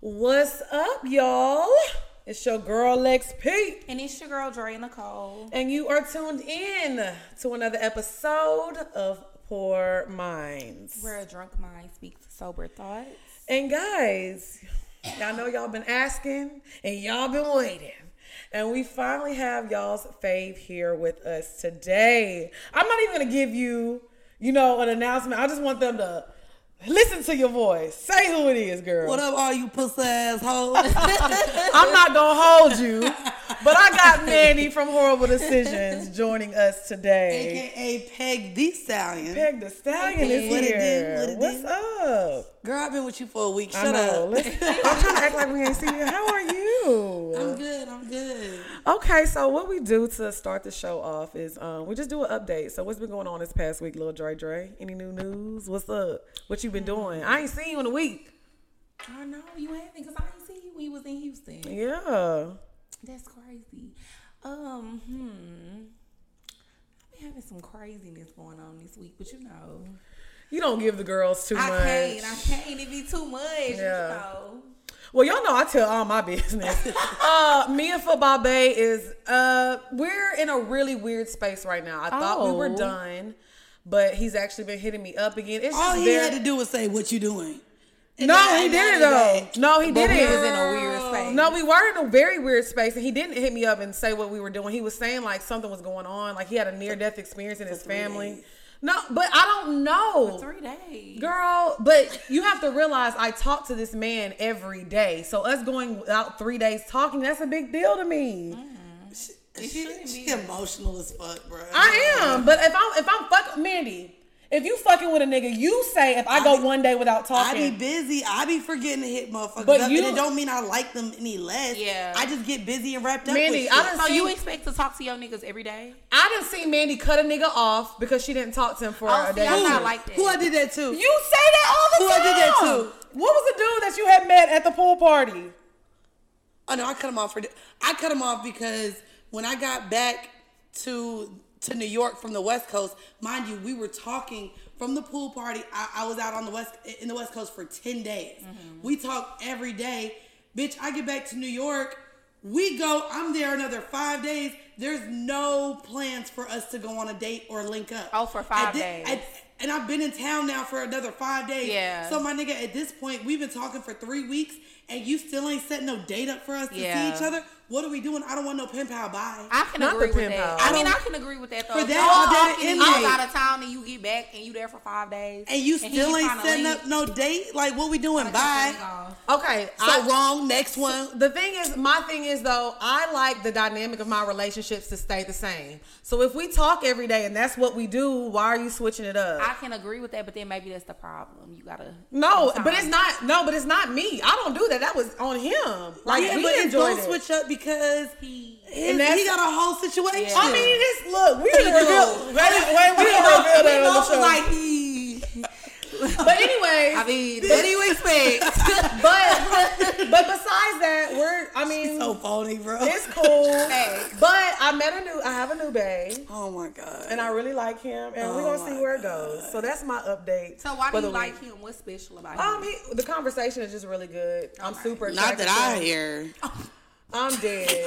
What's up, y'all? It's your girl Lex P. And it's your girl Dre Nicole. And you are tuned in to another episode of Pour Minds. Where a drunk mind speaks sober thoughts. And guys, y'all know y'all been asking and y'all been waiting. And we finally have y'all's fave here with us today. I'm not even gonna give you, you know, an announcement. I just want them to listen to your voice. Say who it is, girl. What up, all you pussy ass hoes? I'm not gonna hold you, but I got Mandii from Whoreible Decisions joining us today. AKA Peg the Stallion. Peg the Stallion is What it here. do? What it What's do? up? Girl, I've been with you for a week. I Shut know. up. I'm trying to act like we ain't seen you. How are you? I'm good. I'm good. Okay, so what we do to start the show off is um, we just do an update. So what's been going on this past week, little Dre Dre? Any new news? What's up? What you been doing? I ain't seen you in a week. I know you haven't because I didn't see you when you was in Houston. Yeah. That's crazy. Um, hmm. I've been having some craziness going on this week, but you know. You don't give the girls too I much. I can't. I can't. It be too much. Yeah. You know. Well, y'all know I tell all my business. uh, me and Football Bae is uh, we're in a really weird space right now. I thought we were Oh. done, but he's actually been hitting me up again. It's All just he very- had to do was say, "What you doing?" And No, he did it though. No, he But didn't. We was in a weird space. No, we were in a very weird space, and he didn't hit me up and say what we were doing. He was saying like something was going on, like he had a near death experience in his family. days. No, but I don't know. Three days. Girl, but you have to realize I talk to this man every day. So us going out three days talking, that's a big deal to me. Mm. She, shouldn't she be. emotional as fuck, bro. I am. But if I'm if I'm fucking Mandii, if you fucking with a nigga, you say if I, I go be- one day without talking, I be busy. I be forgetting to hit motherfuckers But up, you- and it don't mean I like them any less. Yeah. I just get busy and wrapped up Mandii, with I done So you expect to talk to your niggas every day? I didn't see Mandii cut a nigga off because she didn't talk to him for Oh, a see, day. I'm not like that. Who I did that to? You say that all the time. Who I did that to? What was the dude that you had met at the pool party? Oh no, I cut him off for. I cut him off because when I got back to to New York from the West Coast, mind you, we were talking from the pool party. I, I was out on the west in the West Coast for ten days. Mm-hmm. We talk every day, bitch. I get back to New York. We go. I'm there another five days. There's no plans for us to go on a date or link up. Oh, for five At thi- days. at- and I've been in town now for another five days. Yeah. So my nigga, at this point, we've been talking for three weeks, and you still ain't setting no date up for us to Yeah. see each other. What are we doing? I don't want no pen pal. Bye. I can Not agree with that. pal. I mean, I I can agree with that though. For If that, y'all all that talking inmate. you was out of town and you get back and you there for five days, and you he still ain't tryna setting leave, up no date. Like, what we doing? Bye. cut the nigga off. Okay, So I, wrong. Next one. the thing is, my thing is though, I like the dynamic of my relationships to stay the same. So if we talk every day and that's what we do, why are you switching it up? I can agree with that, but then maybe that's the problem. You gotta no, but it's not. No, but it's not me. I don't do that. That was on him. Like yeah, we but it's enjoyed it. switch up because He- his, And that's- he got a whole situation. Yeah. I mean, it's look. We didn't He reveal. do. Wait, wait, we didn't reveal that on the show. like he. but anyway, I mean, what do you expect? but but besides that, we're. I mean, So phony, bro. it's cool. Facts. But I met a new. I have a new bae. Oh my god. and I really like him, and we're Oh gonna see my where it goes. So that's my update. so why do you like week. him? What's special about Um, him? he, the conversation is just really good. I'm super. Not that I him. hear. I'm dead.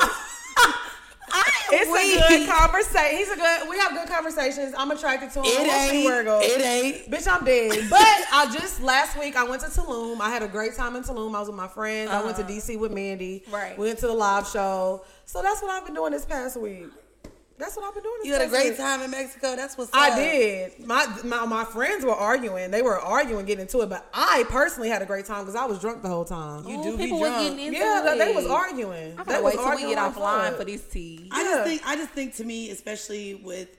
It's a good conversation. He's a good. We have good conversations. I'm attracted to him. It ain't. where it goes. It ain't. Bitch, I'm big. But I just last week I went to Tulum. I had a great time in Tulum. I was with my friends. I went to DC with Mandii. Uh-huh. Right. We went to the live show. So that's what I've been doing this past week. That's what I've been doing. You had a great week. time in Mexico. That's what's I up. did. My, my my friends were arguing. They were arguing, getting into it. But I personally had a great time because I was drunk the whole time. Oh, you Ooh, do be people was drunk. getting into yeah, it. they, they was arguing. I'm they gonna was wait till we arguing get offline for this tea. I just think I just think to me, especially with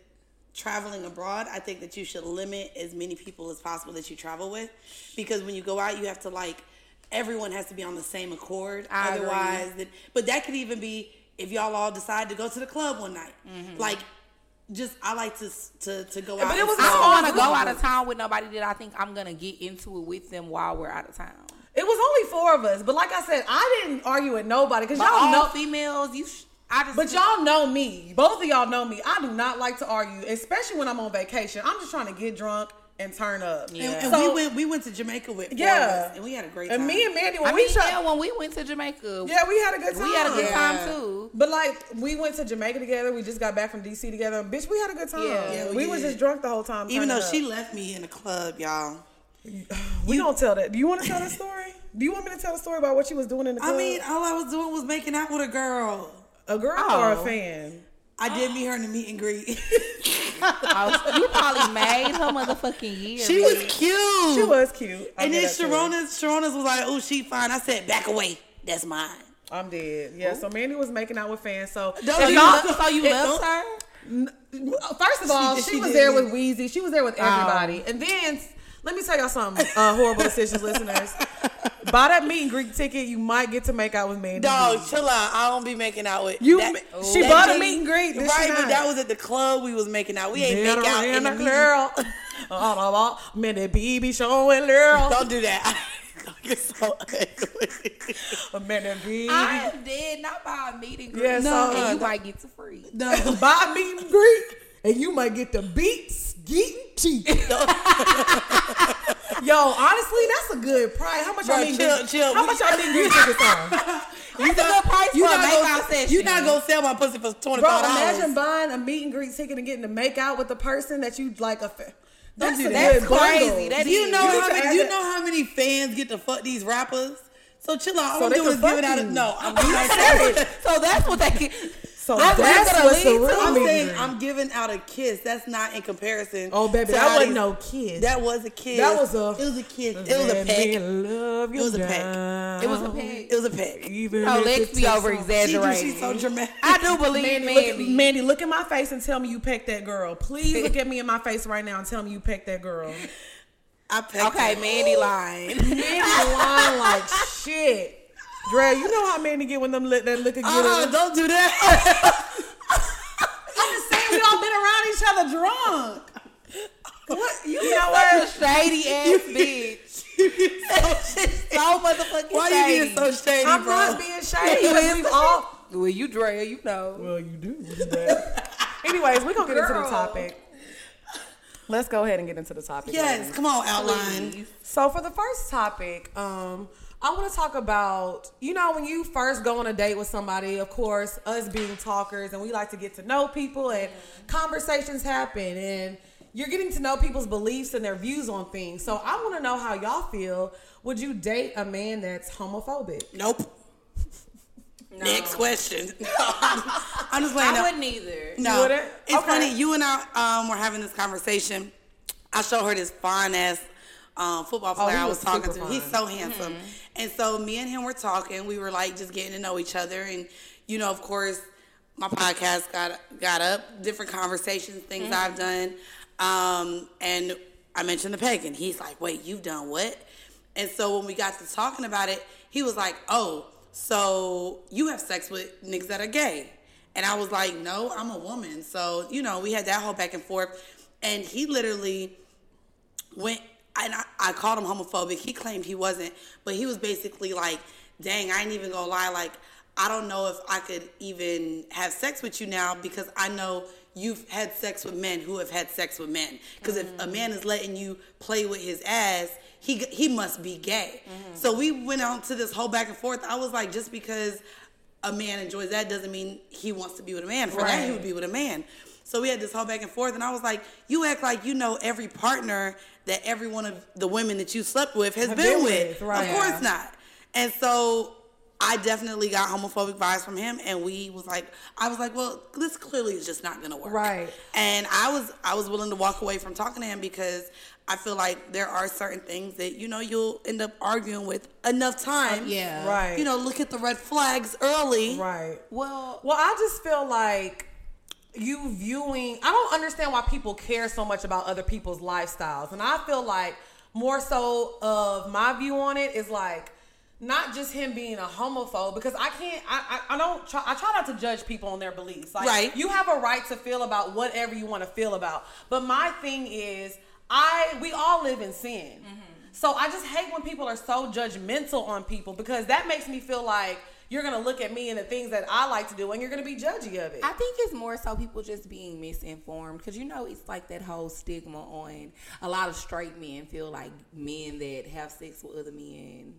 traveling abroad, I think that you should limit as many people as possible that you travel with, because when you go out, you have to like everyone has to be on the same accord. I agree. Otherwise, that, but that could even be if y'all all decide to go to the club one night. Mm-hmm. Like, just I like to to to go out. but it was I don't want to go out of town with nobody that I think I'm gonna get into it with them while we're out of town. It was only four of us, but like I said, I didn't argue with nobody because y'all all know. females, you. Sh- I just. But y'all know me. Both of y'all know me. I do not like to argue, especially when I'm on vacation. I'm just trying to get drunk and turn up. And, Yeah. and So- we went we went to Jamaica with Yeah. us, and we had a great time. And me and Mandii, when I we mean, tried, yeah, when we went to Jamaica, yeah, we had a good time. we had a good Yeah. time too. But like we went to Jamaica together. We just got back from DC together. Bitch, we had a good time. Yeah. Yeah, we we was just drunk the whole time. even though turning she left me in the club, y'all. we don't tell that. Do you want to tell that story? Do you want me to tell the story about what she was doing in the club? I mean, all I was doing was making out with a girl. a girl or a Oh. fan? I did meet her in the meet and greet. Oh, you probably made her motherfucking year. she was cute. She was cute. I And get then that. Sharona's Sharona's was like, "Oh, she fine." I said, "Back away. That's mine." I'm dead. Yeah. So Mandii was making out with fans. So Don't you you, love- so you it loved don't- her? First of all, She- she, she was did, there with Wheezy. She was there with oh. everybody. And then let me tell y'all something, uh, Whoreible Decisions listeners. Buy that meet and greet ticket. You might get to make out with Mandii. Dog, B. chill out. I don't be making out with You, that- she that bought a meet and greet. Did right? she But that was at the club. We was making out. We ain't Yeah, make out in and the a meet. girl. All about Minnie BB showing girl. Don't do that. You're so ugly. A Minnie BB. I am dead, not by a meeting group. Yeah, no, so, and uh, you might get to free. no. Buy a meet and greet, and you might get the beats, getting teeth. Yo, honestly, that's a good price. How much y'all and chill, chill. How much y'all meet and greet tickets are? That's a good price You for a make-out session. You're not gonna sell my pussy for twenty five imagine dollars. buying a meet and greet ticket and getting to make out with the person that you like. A fa- that's a that. That's crazy. That Do you know You how many? You know how many fans get to fuck these rappers? So chill out. All So I'm doing is giving out. A, no, I'm giving out. so that's what they can. So That's what that's what's the gonna lead real. I'm saying. I'm giving out a kiss. That's not in comparison. Oh, baby, that wasn't no kiss. That was a kiss. That was a- It was a kiss. It was a peck. love you It was a peck. It was a peg. It was a peck. Even No, let's be takes over some- She, exaggerating. she's so dramatic. I do believe Mandii, Mandii. look, at, Mandii, look in my face and tell me you pecked that girl. Please look at me in my face right now and tell me you pecked that girl. I pecked Okay, her. Mandii lying. Mandii lying like shit. Dre, you know how Mandii get when them li- that liquor get Uh-uh, don't do that. I'm just saying we all been around each other drunk. What you know Such what? a shady ass bitch. so motherfucking Why shady. you being so shady, I'm bro? not being shady. because We've all. Well, you Drea, you know. Well, you do. Anyways, we're gonna get into the topic. Let's go ahead and get into the topic. yes, ladies. come on, outline. So for the first topic, um, I want to talk about you know when you first go on a date with somebody. Of course, us being talkers and we like to get to know people and conversations happen and you're getting to know people's beliefs and their views on things. So I want to know how y'all feel. Would you date a man that's homophobic? Nope. Next question. I'm just playing. I no. wouldn't either. No, You wouldn't? it's Okay. funny. You and I um, were having this conversation. I showed her this fine ass um, football player Oh, he I was was talking super to. He's so handsome, and so me and him were talking. We were like just getting to know each other, and you know, of course, my podcast got got up, different conversations, things I've done, um, and I mentioned the peg, and He's like, "Wait, you've done what?" And so when we got to talking about it, he was like, "Oh, so you have sex with niggas that are gay?" And I was like, "No, I'm a woman." So you know, we had that whole back and forth, and he literally went. And I, I called him homophobic. He claimed he wasn't, but he was basically like, "Dang, I ain't even gonna lie. Like, I don't know if I could even have sex with you now because I know." You've had sex with men who have had sex with men. Because if a man is letting you play with his ass, he he must be gay. Mm-hmm. So we went on to this whole back and forth. I was like, just because a man enjoys that doesn't mean he wants to be with a man. For that, he would be with a man. So we had this whole back and forth, and I was like, you act like you know every partner that every one of the women that you slept with has been, been with. with, right. Of course not. And so I definitely got homophobic vibes from him, and we was like, I was like, well, this clearly is just not gonna work. Right. And I was I was willing to walk away from talking to him because I feel like there are certain things that you know you'll end up arguing with enough times. Yeah. Right. You know, look at the red flags early. Right. Well, Well, I just feel like you viewing. I don't understand why people care so much about other people's lifestyles, and I feel like more so of my view on it is like not just him being a homophobe because I can't. I I, I don't. Try, I try not to judge people on their beliefs. Like, Right. You have a right to feel about whatever you want to feel about, but my thing is, I we all live in sin. Mm-hmm. So I just hate when people are so judgmental on people because that makes me feel like you're gonna look at me and the things that I like to do, and you're gonna be judgy of it. I think it's more so people just being misinformed because you know it's like that whole stigma on a lot of straight men feel like men that have sex with other men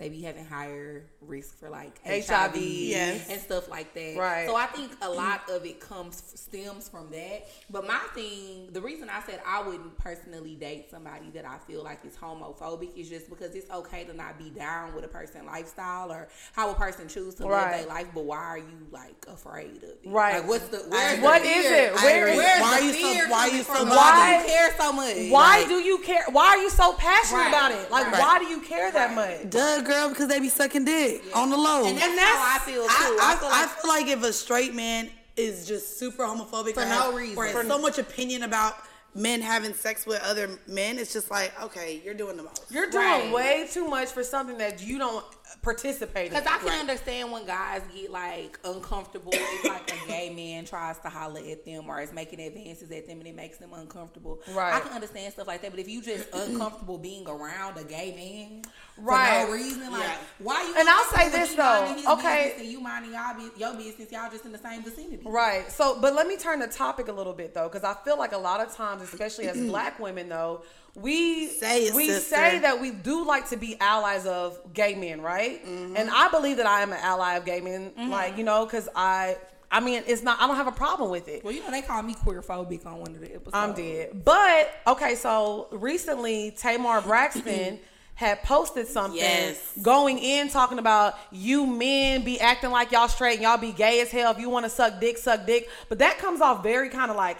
they be having higher risk for like HIV, HIV, yes. and stuff like that. Right. So I think a lot of it comes stems from that. But my thing, the reason I said I wouldn't personally date somebody that I feel like is homophobic is just because it's okay to not be down with a person lifestyle or how a person chooses to live their life. But why are you like afraid of it? Right. Like what's the where's What the is fear? it? I Where Where's Why the are you so- fear why are you so? Why do you care so much? Why Like, do you care? Why are you so passionate Right. about it? Like, Right. why do you care that much? Duh, girl, because they be sucking dick on the low. And that's, And that's- how I feel too. I, I, I, feel I like feel like if a straight man is just super homophobic For no has, reason. or has For- so much opinion about men having sex with other men, it's just like, okay, you're doing the most. You're doing Right. way too much for something that you don't participate in. Because I can Right. understand when guys get like uncomfortable if like a gay man tries to holler at them or is making advances at them and it makes them uncomfortable. Right. I can understand stuff like that. But if you just uncomfortable being around a gay man Right. for no reason, like Yeah. why you? And I'll say this, with he minding though, okay. And you minding y'all be, your business, y'all just in the same vicinity. Right. So, but let me turn the topic a little bit though, because I feel like a lot of times, especially as black women, though, we Say we sister. say that we do like to be allies of gay men, right? Mm-hmm. And I believe that I am an ally of gay men, mm-hmm. like you know, because I, I mean, it's not. I don't have a problem with it. Well, you know they call me queer phobic on one of the episodes. I'm dead. But okay, so recently Tamar Braxton had posted something Yes. going in talking about you men be acting like y'all straight and y'all be gay as hell. If you want to suck dick, suck dick. But that comes off very kind of like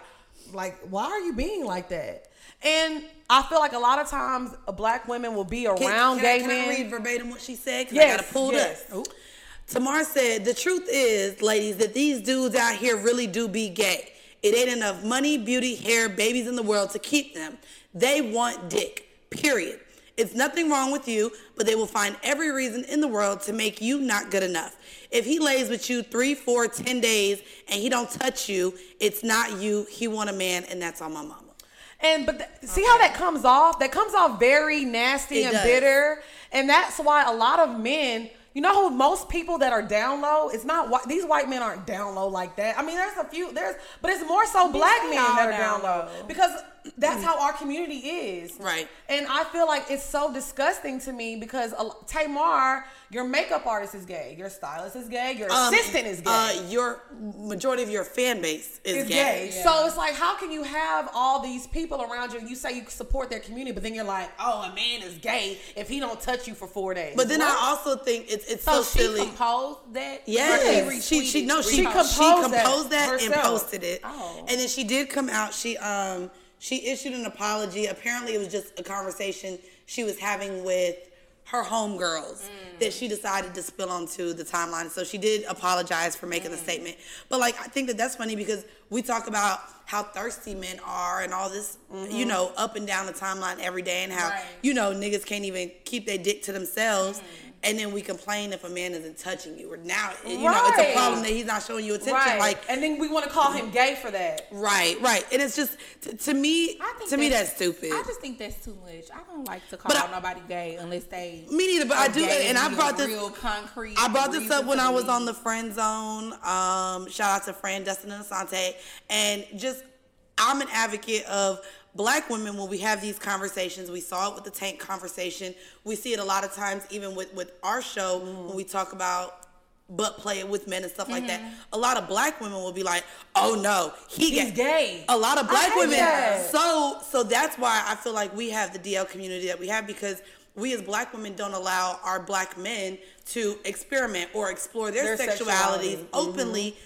like why are you being like that? And I feel like a lot of times uh, black women will be around can, gay I, can men. I read verbatim what she said? 'Cause Yes, I got to pull yes. up. Tamar said, The truth is, ladies, that these dudes out here really do be gay. It ain't enough money, beauty, hair, babies in the world to keep them. They want dick, period. It's nothing wrong with you, but they will find every reason in the world to make you not good enough. If he lays with you three, four, ten days and he don't touch you, it's not you. He want a man, and that's on my mama. And but see how that comes off? That comes off very nasty It and does. bitter, and that's why a lot of men. You know who most people that are down low? It's not white. These white men aren't down low like that. I mean, there's a few. There's, but it's more so black men that are down low. because that's how our community is. Right. And I feel like it's so disgusting to me because a, Tamar, your makeup artist is gay, your stylist is gay, your Um, assistant is gay Uh, your majority of your fan base is is gay. gay. So it's like, how can you have all these people around you? and You say you support their community, but then you're like, oh, a man is gay if he don't touch you for four days. But then What? I also think it's it's So, so, she silly. composed that. Yes, Or she she no she She she composed composed, that that, and posted it, Oh. and then she did come out. She um she issued an apology. Apparently, it was just a conversation she was having with her homegirls mm. that she decided to spill onto the timeline. So she did apologize for making the mm. statement. But like I think that that's funny because we talk about how thirsty men are and all this, you mm-hmm. know, up and down the timeline every day, and how Right. you know niggas can't even keep their dick to themselves. Mm. And then we complain if a man isn't touching you. Or now, you know, it's a problem that he's not showing you attention. right? Like, and then we want to call him gay for that. right, right. And it's just to, to me, I think to me that's stupid. I just think that's too much. I don't like to call I- nobody gay unless they. Me neither, but I do- and I brought this- real concrete. I brought this up when I was on the friend zone. Um, shout out to friend Dustin and Asante. And just, I'm an advocate of black women when we have these conversations. We saw it with the tank conversation. We see it a lot of times, even with, with our show, when we talk about butt play with men and stuff like that. A lot of black women will be like, "Oh no, he He's gay." A lot of black women. that. So so that's why I feel like we have the DL community that we have because we as black women don't allow our black men to experiment or explore their, Their sexualities sexuality. Mm-hmm. openly,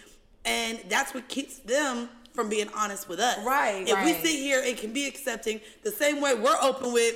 and that's what keeps them from being honest with us. Right. If we sit here and can be accepting the same way we're open with.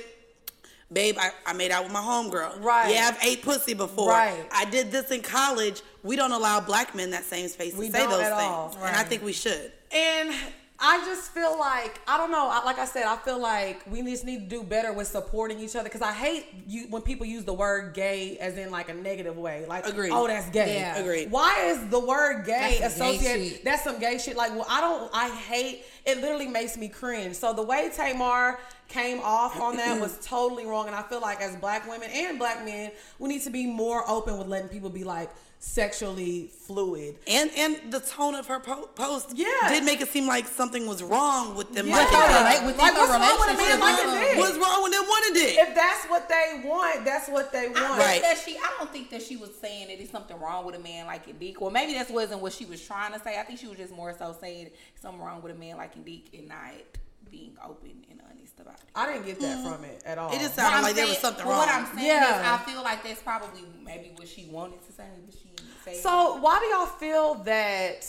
Babe, I, I made out with my homegirl. Right. Yeah, I've ate pussy before. Right. I did this in college. We don't allow black men that same space We to say those things. And I think we should. And I just feel like I don't know. I- Like I said, I feel like we just need to do better with supporting each other because I hate you when people use the word "gay" as in like a negative way. Like, Agreed. oh, that's gay. Yeah. Agreed. Why is the word "gay" That's some gay associated? That's some gay shit. Like, well, I don't. I hate. It literally makes me cringe. So the way Tamar came off on that was totally wrong. And I feel like as black women and black men, we need to be more open with letting people be like, sexually fluid. And and the tone of her po- post Yeah. did make it seem like something was wrong with them. Yeah. liking Like, her. Like, within like, what's wrong with a man relationship, liking uh, dick? What's wrong with them wanting dick? If that's what they want, that's what they want. I Right. that she. I don't think that she was saying that it's something wrong with a man liking dick, or maybe that wasn't what she was trying to say. I think she was just more so saying something wrong with a man liking dick and not being open and honest about it. I didn't get that from it at all. It just sounded I'm like there was something wrong. What I'm saying Yeah. is, I feel like that's probably maybe what she wanted to say, but she didn't say. it. So why do y'all feel that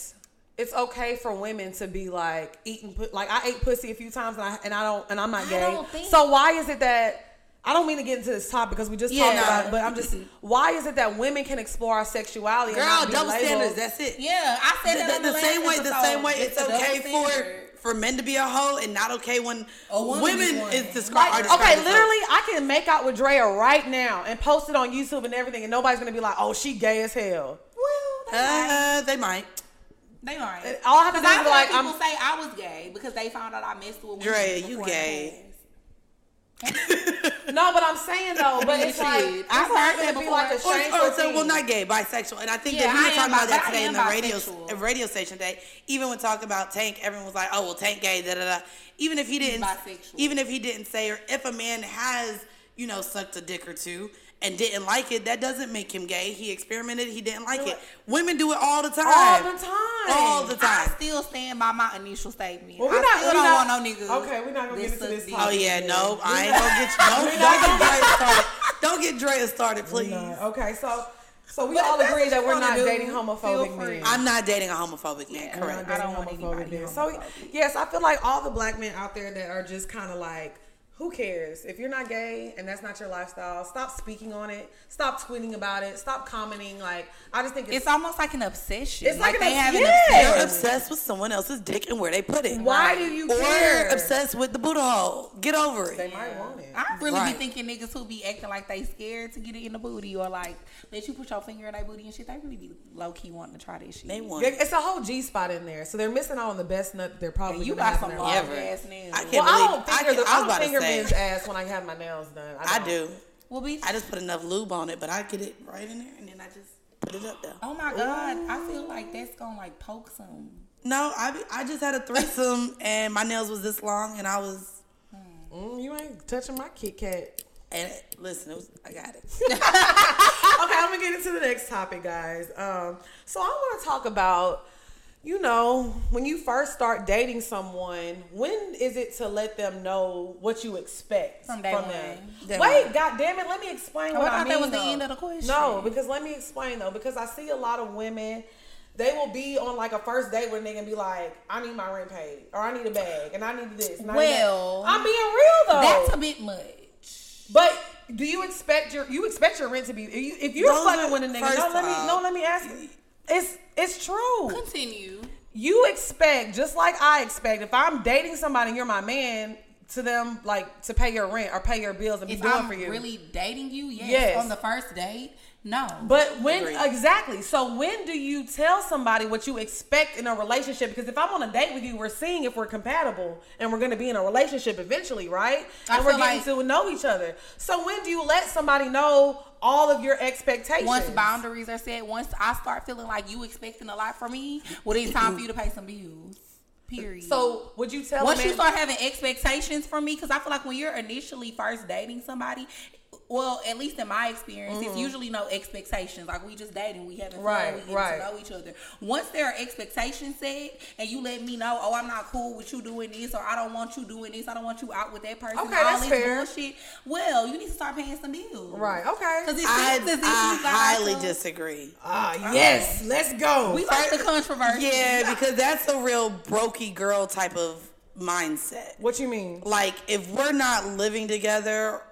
it's okay for women to be like eating pu- like I ate pussy a few times and I and I don't and I'm not I gay. don't think- so why is it that I don't mean to get into this topic because we just Yeah. talked about it, but I'm just why is it that women can explore our sexuality? and Girl, not be double labeled- standards. That's it. yeah, I said The, that the, the, the same way, the same way it's, a double okay for standard. For men to be a hoe and not okay when A women is one. is described. Like, okay, literally, I can make out with Drea right now and post it on YouTube and everything, and nobody's gonna be like, "Oh, she gay as hell." Well, they might. Uh, they might. They might. All I have to do is I be feel like, like people I'm- say I was gay because they found out I messed with women. Drea, you before in gay. No, but I'm saying though, but it's like I've heard that be before. like a Or, or so, well, not gay, bisexual, and I think Yeah, that we were talking am about that today in the radio bisexual. radio station day. Even when talking about Tank, everyone was like, "Oh, well, Tank gay." Da da da. Even if he didn't, even if he didn't say, or if a man has, you know, sucked a dick or two and didn't like it, that doesn't make him gay. He experimented, he didn't like it. Women do it all the time. all the time. All the time. I time. still stand by my initial statement. Well, we're I not- still we're don't not- want no nigga. Okay, we're not gonna get into this Oh topic. yeah, Yeah. no, I ain't gonna get you. Don't, don't get Drea started. Don't get Drea started, please. No, Okay, so so we But all agree that we're not do. dating homophobic men. I'm not dating a homophobic man. Yeah. We're Correct. not I don't want homophobic anybody men. So yes, I feel like all the black men out there that are just kind of like, who cares if you're not gay and that's not your lifestyle? Stop speaking on it. Stop tweeting about it. Stop commenting. Like I just think it's, It's almost like an obsession. It's like an they have an obs- yeah. They're obsessed with someone else's dick and where they put it. why do you or care? obsessed with the Buddha hole. Get over it. They might want it. I really Right. be thinking niggas who be acting like they scared to get it in the booty or like let you put your finger in their booty and shit. They really be low key wanting to try that shit. They want. Yeah, It's a whole G spot in there, so they're missing out on the best nut they're probably. And you got some long. Ever. ass nails. I can't Well, I believe- don't I finger. can- the, I I was don't about to say. Men's ass when I have my nails done. I don't. do. well, bitch. I just put enough lube on it, but I get it right in there and then I just put it up there. oh my god, I feel like that's gonna like poke some. No, I be- I just had a threesome and my nails was this long and I was Mm, you ain't touching my Kit Kat. and listen, it was I got it. okay, I'm gonna get into the next topic, guys. Um, so I want to talk about, you know, when you first start dating someone, when is it to let them know what you expect From day them? Day Wait, one. god damn it, let me explain Oh, what I I, thought mean. that was the end of the question. No, because let me explain though, because I see a lot of women. They will be on like a first date where they can be like, "I need my rent paid, or I need a bag, and I need this." And I need that." Well, I'm being real though. That's a bit much. But do you expect your you expect your rent to be if you- if you're Those fucking with a nigga? No, let me no, let me ask you. It's it's true. Continue. You expect just like I expect. If I'm dating somebody, you're my man. To them, like to pay your rent or pay your bills and be If doing I'm for you. really dating you, yes, Yes. on the first date, no. But when Agreed. exactly? So when do you tell somebody what you expect in a relationship? Because if I'm on a date with you, we're seeing if we're compatible and we're going to be in a relationship eventually, right? I And we're getting like- to know each other. So when do you let somebody know all of your expectations? once boundaries are set, once I start feeling like you expecting a lot from me, well, it's time for you to pay some bills. Period. So would you tell? once a you start having expectations from me, because I feel like when you're initially first dating somebody, well, at least in my experience, it's usually no expectations. Like we just dating, we having fun, Mm-hmm. Right, we getting right. to know each other. Once there are expectations set, and you let me know, oh, I'm not cool with you doing this, or I don't want you doing this, I don't want you out with that person. Okay, all that's this fair. bullshit. Well, you need to start paying some bills, right? Okay. Because it I, seems as if I you highly ourselves- disagree. Ah, yes. Let's go. We like the controversy. Yeah, because that's a real brokey girl type of mindset. what you mean? Like if we're not living together,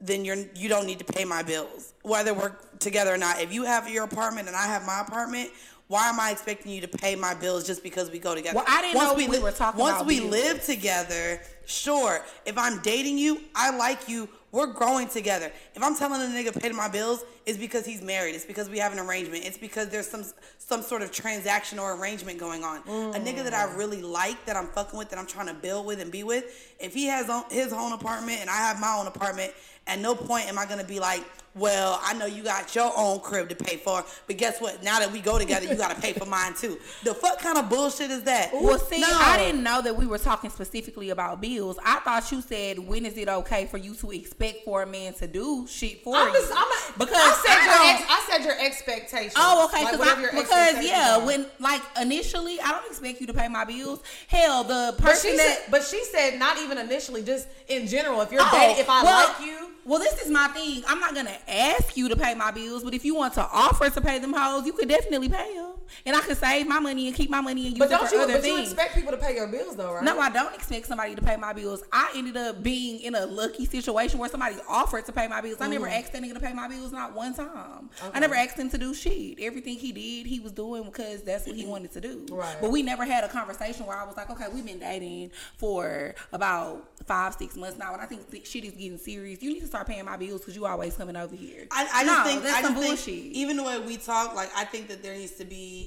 then you're you don't need to pay my bills, whether we're together or not. If you have your apartment and I have my apartment, why am I expecting you to pay my bills just because we go together? Well, I didn't know we li- were talking about. Once we bills. live together, Sure, if I'm dating you, I like you. We're growing together. If I'm telling a nigga pay my bills, it's because he's married. It's because we have an arrangement. It's because there's some some sort of transaction or arrangement going on. A nigga that I mm. really like, that I'm fucking with, that I'm trying to build with and be with. If he has his own apartment and I have my own apartment, at no point am I gonna be like, well, I know you got your own crib to pay for, but guess what? Now that we go together, you gotta pay for mine too. The fuck kind of bullshit is that? Well, see, No. I didn't know that we were talking specifically about bills. I thought you said when is it okay for you to expect for a man to do shit for I'm you? just, I'm a, because I said, I your ex, I said your expectations. Oh, okay. Like, Cause I, your because yeah, are. when like initially, I don't expect you to pay my bills. Hell, the But person she that said, but she said not even initially, just in general. If you're Oh, dating, if I well- like you, Well, this is my thing. I'm not gonna ask you to pay my bills, but if you want to offer to pay them hoes, you could definitely pay them, and I can save my money and keep my money and use but don't for you? other But you expect people to pay your bills though, right? No, I don't expect somebody to pay my bills. I ended up being in a lucky situation where somebody offered to pay my bills. I never Mm-hmm. asked that nigga to pay my bills, not one time. I never asked him to do shit. Everything he did, he was doing because that's what he wanted to do. Right. But we never had a conversation where I was like, okay, we've been dating for about five, six months now, and I think th- shit is getting serious. You need to start paying my bills because you always coming over here. I, I just think that's I some just bullshit. think even the way we talk, like I think that there needs to be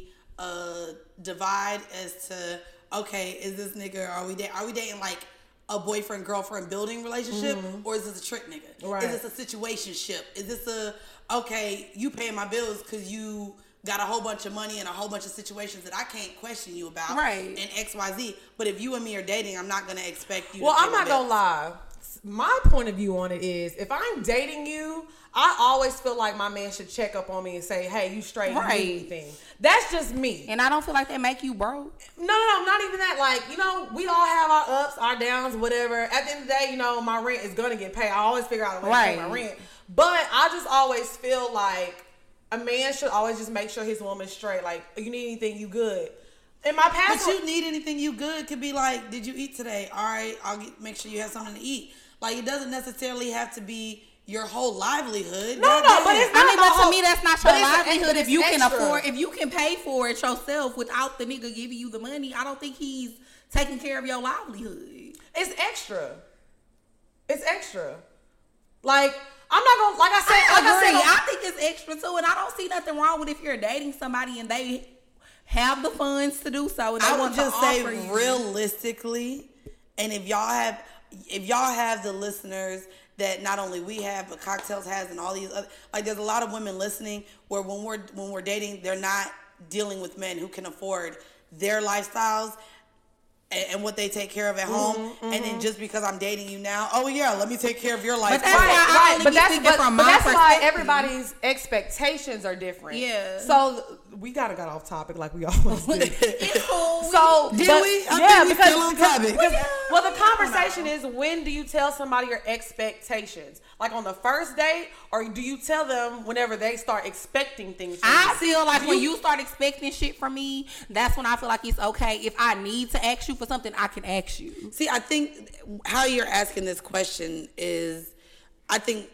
a divide as to okay, is this nigga are we da- are we dating like a boyfriend girlfriend building relationship or is this a trick nigga? Mm-hmm. Right. Is this a situationship? Is this a okay? You paying my bills because you got a whole bunch of money and a whole bunch of situations that I can't question you about, Right. And X Y Z. But if you and me are dating, I'm not gonna expect you. Well, to I'm not gonna lie. My point of view on it is, if I'm dating you, I always feel like my man should check up on me and say, "Hey, you straight? Right. You anything?" That's just me. and I don't feel like that make you broke. No, no, no, not even that. Like, you know, we all have our ups, our downs, whatever. At the end of the day, you know, my rent is gonna get paid. I always figure out a way to pay my rent. But I just always feel like a man should always just make sure his woman's straight. Like, you need anything, you good. In my past, But you need anything you good could be like, did you eat today? All right, I'll get, make sure you have something to eat. Like it doesn't necessarily have to be your whole livelihood. No, no, Goddamn. but it's I not mean, the but to me, that's not your livelihood. If you it's can afford, if you can pay for it yourself without the nigga giving you the money, I don't think he's taking care of your livelihood. It's extra. It's extra. Like I'm not gonna like I said. I like I said, I think it's extra too, and I don't see nothing wrong with if you're dating somebody and they have the funds to do so, and I would want just say you. realistically, and if y'all have, if y'all have the listeners that not only we have, but Cocktails has, and all these other, like there's a lot of women listening where when we're when we're dating, they're not dealing with men who can afford their lifestyles. And, and what they take care of at mm-hmm, home, and then mm-hmm. just because I'm dating you now, oh yeah, let me take care of your life. that's why I right, only but that's but, from but my that's why everybody's expectations are different. Yeah. So we gotta got off topic like we always do. It's cool. So Did but- we? I yeah, think we because, still on because- topic. because- Yeah. well, the conversation is when do you tell somebody your expectations? Like on the first date, or do you tell them whenever they start expecting things? From I you? feel like Do when you start expecting shit from me, that's when I feel like it's okay. If I need to ask you for something, I can ask you. See, I think how you're asking this question is, I think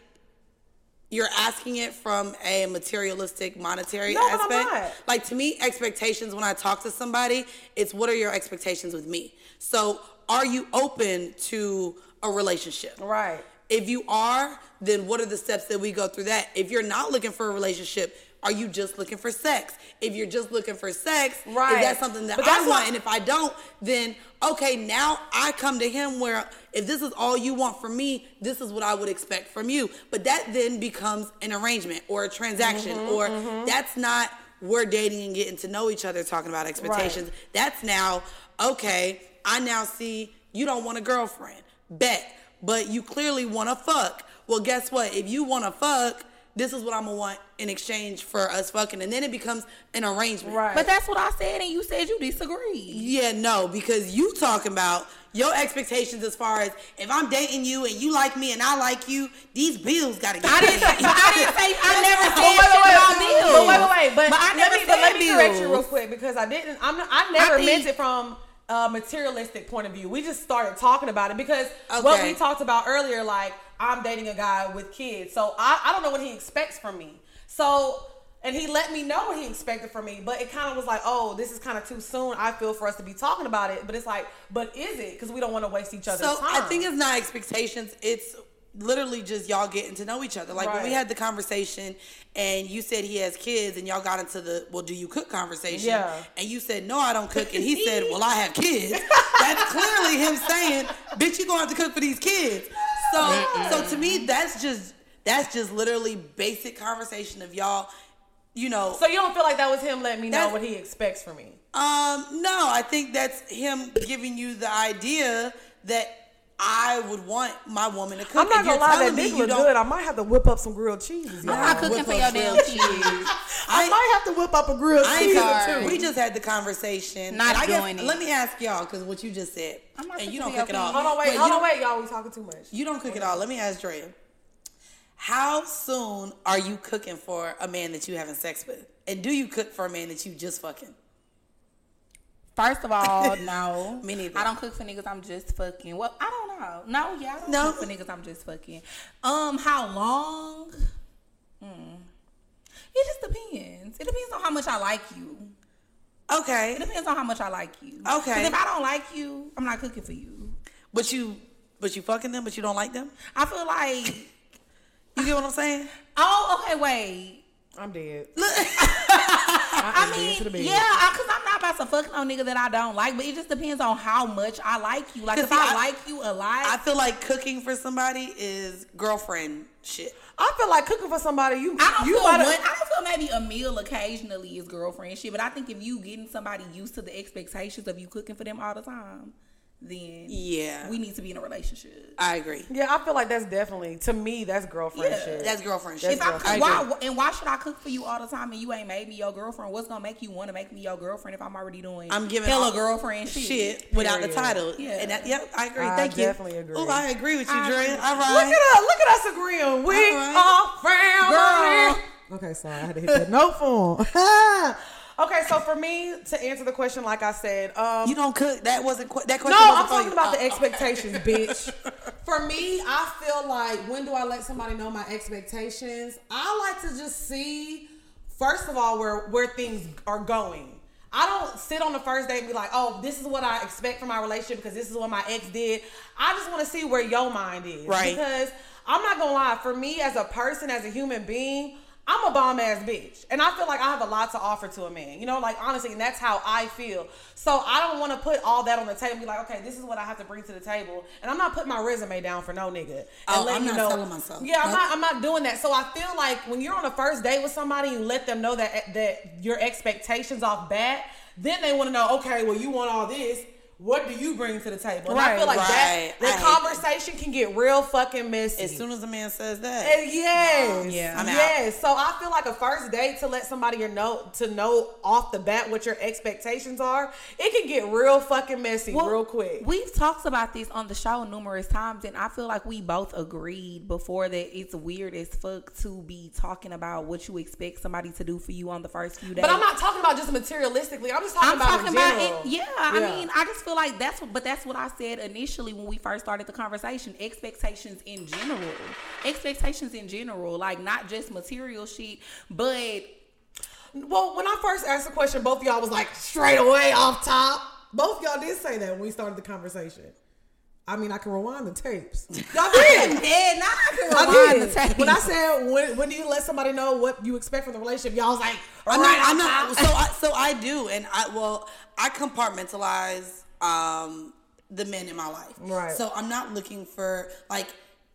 you're asking it from a materialistic, monetary No, aspect. not. Like to me, expectations when I talk to somebody, it's what are your expectations with me? So, are you open to a relationship? right. If you are, then what are the steps that we go through that? If you're not looking for a relationship, are you just looking for sex? If you're just looking for sex, Right. is that something that But I want? And if I don't, then okay, now I come to him where if this is all you want from me, this is what I would expect from you. But that then becomes an arrangement or a transaction, Mm-hmm, or that's not we're dating and getting to know each other, talking about expectations. That's now okay. I now see you don't want a girlfriend, bet, but you clearly want to fuck. Well, guess what? If you want to fuck, this is what I'm gonna want in exchange for us fucking, and then it becomes an arrangement. Right. But that's what I said, and you said you disagree. Yeah, no, because you talking about your expectations as far as if I'm dating you and you like me and I like you, these bills gotta get I didn't. I didn't say. I never said wait, wait, about wait, bills. But wait, wait, wait. But, But I never me, but let me correct you real quick because I didn't. I'm. Not, I never think- meant it from a materialistic point of view. We just started talking about it because what we talked about earlier, like I'm dating a guy with kids, so I, I don't know what he expects from me. So and he let me know what he expected from me. But it kind of was like, oh, this is kind of too soon. I feel for us to be talking about it. But it's like, but is it? Because we don't want to waste each other's So time. I think it's not expectations. It's literally just y'all getting to know each other. Like when we had the conversation and you said he has kids and y'all got into the well, do you cook conversation? Yeah. And you said, No, I don't cook. And he said, Well, I have kids. That's clearly him saying, Bitch, you gonna have to cook for these kids. So so to me, that's just that's just literally basic conversation of y'all, you know. So you don't feel like that was him letting me know what he expects from me? Um, no, I think that's him giving you the idea that I would want my woman to cook. I'm not gonna lie, that telling me dick look good. I might have to whip up some grilled cheese. I'm y'all. not cooking whip for up your damn cheese. kids. I, might have to whip up a grilled I cheese ain't or two. We just had the conversation. Not and I guess- doing it. Let me ask y'all, because what you just said, I'm not and you cooking don't for cook your it all. Hold on, wait, wait hold on, wait. Y'all, We talking too much. You don't cook it all. Let me ask Drea. How soon are you cooking for a man that you having sex with? And do you cook for a man that you just fucking? First of all, no. Me neither. I don't cook for niggas. I'm just fucking. Well, I don't know. No, yeah, I don't No. cook for niggas. I'm just fucking. Um, how long? Hmm. It just depends. It depends on how much I like you. Okay. It depends on how much I like you. Okay. if I don't like you, I'm not cooking for you. But you but you fucking them, but you don't like them? I feel like. You get what I'm saying? Oh, okay. Wait. I'm dead. Look, I dead to the mean, bed. yeah, because I'm not about to fuck no nigga that I don't like, but it just depends on how much I like you. Like, if see, I, I- like you a lot, I feel like cooking for somebody is girlfriend shit. I feel like cooking for somebody. You, I don't you feel one, I don't feel maybe a meal occasionally is girlfriend shit, but I think if you getting somebody used to the expectations of you cooking for them all the time, then Yeah. we need to be in a relationship. I agree. Yeah, I feel like that's definitely to me. That's girlfriend Yeah, shit. That's girlfriend That's shit. If I cook, why and why should I cook for you all the time and you ain't made me your girlfriend? What's gonna make you want to make me your girlfriend if I'm already doing I'm giving hella girlfriend shit? shit without the title. Yeah. And that, yep, I agree. I Thank you. definitely agree. Oh, I agree with you, I Dre. agree. All Look at us. Look at us agreeing. We right. are family. Girl. Okay, sorry, I had to hit that note form. okay, so for me to answer the question, like I said, um, You don't cook. That wasn't qu- that no, question. wasn't I'm talking about the Oh, expectations, bitch. For me, I feel like when do I let somebody know my expectations? I like to just see, first of all, where where things are going. I don't sit on the first date and be like, oh, this is what I expect from my relationship because this is what my ex did. I just want to see where your mind is. Right. Because I'm not gonna lie, for me as a person, as a human being, I'm a bomb ass bitch. And I feel like I have a lot to offer to a man. You know, like honestly, and that's how I feel. So I don't wanna put all that on the table and be like, okay, this is what I have to bring to the table. And I'm not putting my resume down for no nigga. And Oh, I'm you not know, selling myself. Yeah, I'm Nope. not I'm not doing that. So I feel like when you're on a first date with somebody, you let them know that that your expectations off bat, then they want to know, okay, well, you want all this. What do you bring to the table? And I Right, feel like right. that the I conversation can get real fucking messy. As soon as a man says that, And yes, Yeah, I'm out. yes. So I feel like a first date to let somebody your know to know off the bat what your expectations are, it can get real fucking messy Well, real quick. We've talked about this on the show numerous times, and I feel like we both agreed before that it's weird as fuck to be talking about what you expect somebody to do for you on the first few days. but I'm not talking about just materialistically. I'm just talking I'm about talking in about it. Yeah, Yeah. I mean, I just feel like that's what, but that's what I said initially when we first started the conversation. Expectations in general, expectations in general, like not just material shit, but Well, when I first asked the question, both of y'all was like straight away off top. Both y'all did say that when we started the conversation. I mean, I can rewind the tapes. Y'all did. yeah, now I can I rewind did. the tape. When I said when, when do you let somebody know what you expect from the relationship, y'all was like, I'm right not. I'm not. So I so I do, and I well I compartmentalize um the men in my life. Right. So I'm not looking for like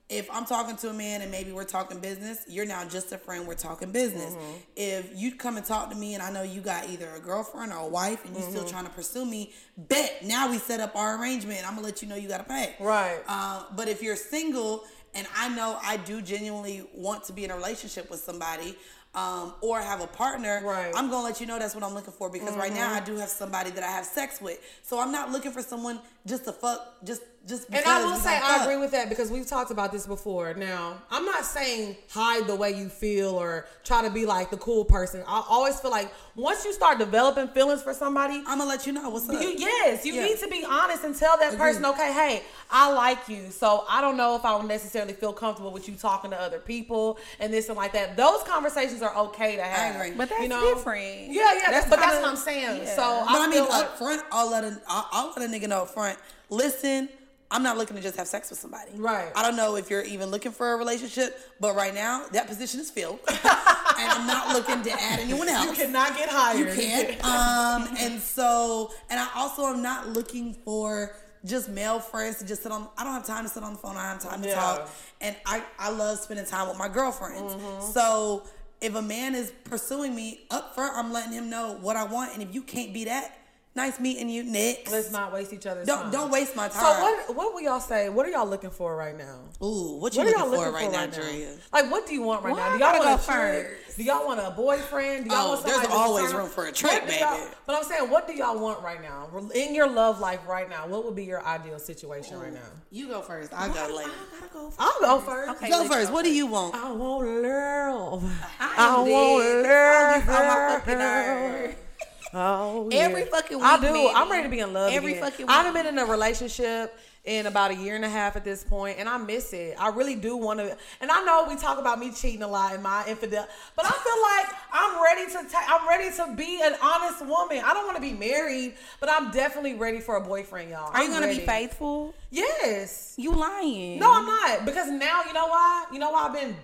if I'm talking to a man and maybe we're talking business, you're now just a friend. We're talking business. Mm-hmm. If you come and talk to me and I know you got either a girlfriend or a wife and you're Mm-hmm. still trying to pursue me, bet now we set up our arrangement. I'm gonna let you know you gotta pay. Right. Uh, but if you're single and I know I do genuinely want to be in a relationship with somebody um, or have a partner, Right. I'm gonna let you know that's what I'm looking for because right now I do have somebody that I have sex with. So I'm not looking for someone just to fuck, just just And I will say I fuck. agree with that because we've talked about this before. Now, I'm not saying hide the way you feel or try to be like the cool person. I always feel like once you start developing feelings for somebody, I'm gonna let you know what's up. You, yes, you Yeah. need to be honest and tell that person, okay, hey, I like you. So I don't know if I would necessarily feel comfortable with you talking to other people and this and like that. Those conversations are okay to have. agree. But that's you know? different. Yeah, yeah, That's but that's kinda- what I'm saying. yeah. So But I, I, mean, feel like, up front, I'll let a I'll, I'll let a nigga know up front. Listen, I'm not looking to just have sex with somebody. Right. I don't know if you're even looking for a relationship, but right now that position is filled, and I'm not looking to add anyone else. you cannot get hired. You can't. Um, and so, and I also am not looking for just male friends to just sit on. I don't have time to sit on the phone. I don't have time to Yeah. talk. And I, I love spending time with my girlfriends. Mm-hmm. So if a man is pursuing me up front, I'm letting him know what I want. And if you can't be that, nice meeting you, Nick. Let's not waste each other's Don't time. don't waste my time. So what what will y'all say? What are y'all looking for right now? Ooh, what you What are looking, y'all for looking right for right now? Drea? Like, what do you want right Well, now? Do y'all want a go trick? first. Do y'all want a boyfriend? Do y'all Oh, want somebody there's always room for a What trick, baby. But I'm saying, what do y'all want right now in your love life right now? What would be your ideal situation right now? You go first. I go later. I'll go first. Okay, Go let's first. What do you want? I want love. I am want dead. love. Oh, Every yeah. fucking I do. I'm ready to be in love. Every again. fucking I haven't been in a relationship in about a year and a half at this point, and I miss it. I really do want to. And I know we talk about me cheating a lot and my infidel, but I feel like I'm ready to. Ta- I'm ready to be an honest woman. I don't want to be married, but I'm definitely ready for a boyfriend, y'all. Are you I'm gonna ready. be faithful? Yes. You lying? No, I'm not. Because now you know why? You know why I've been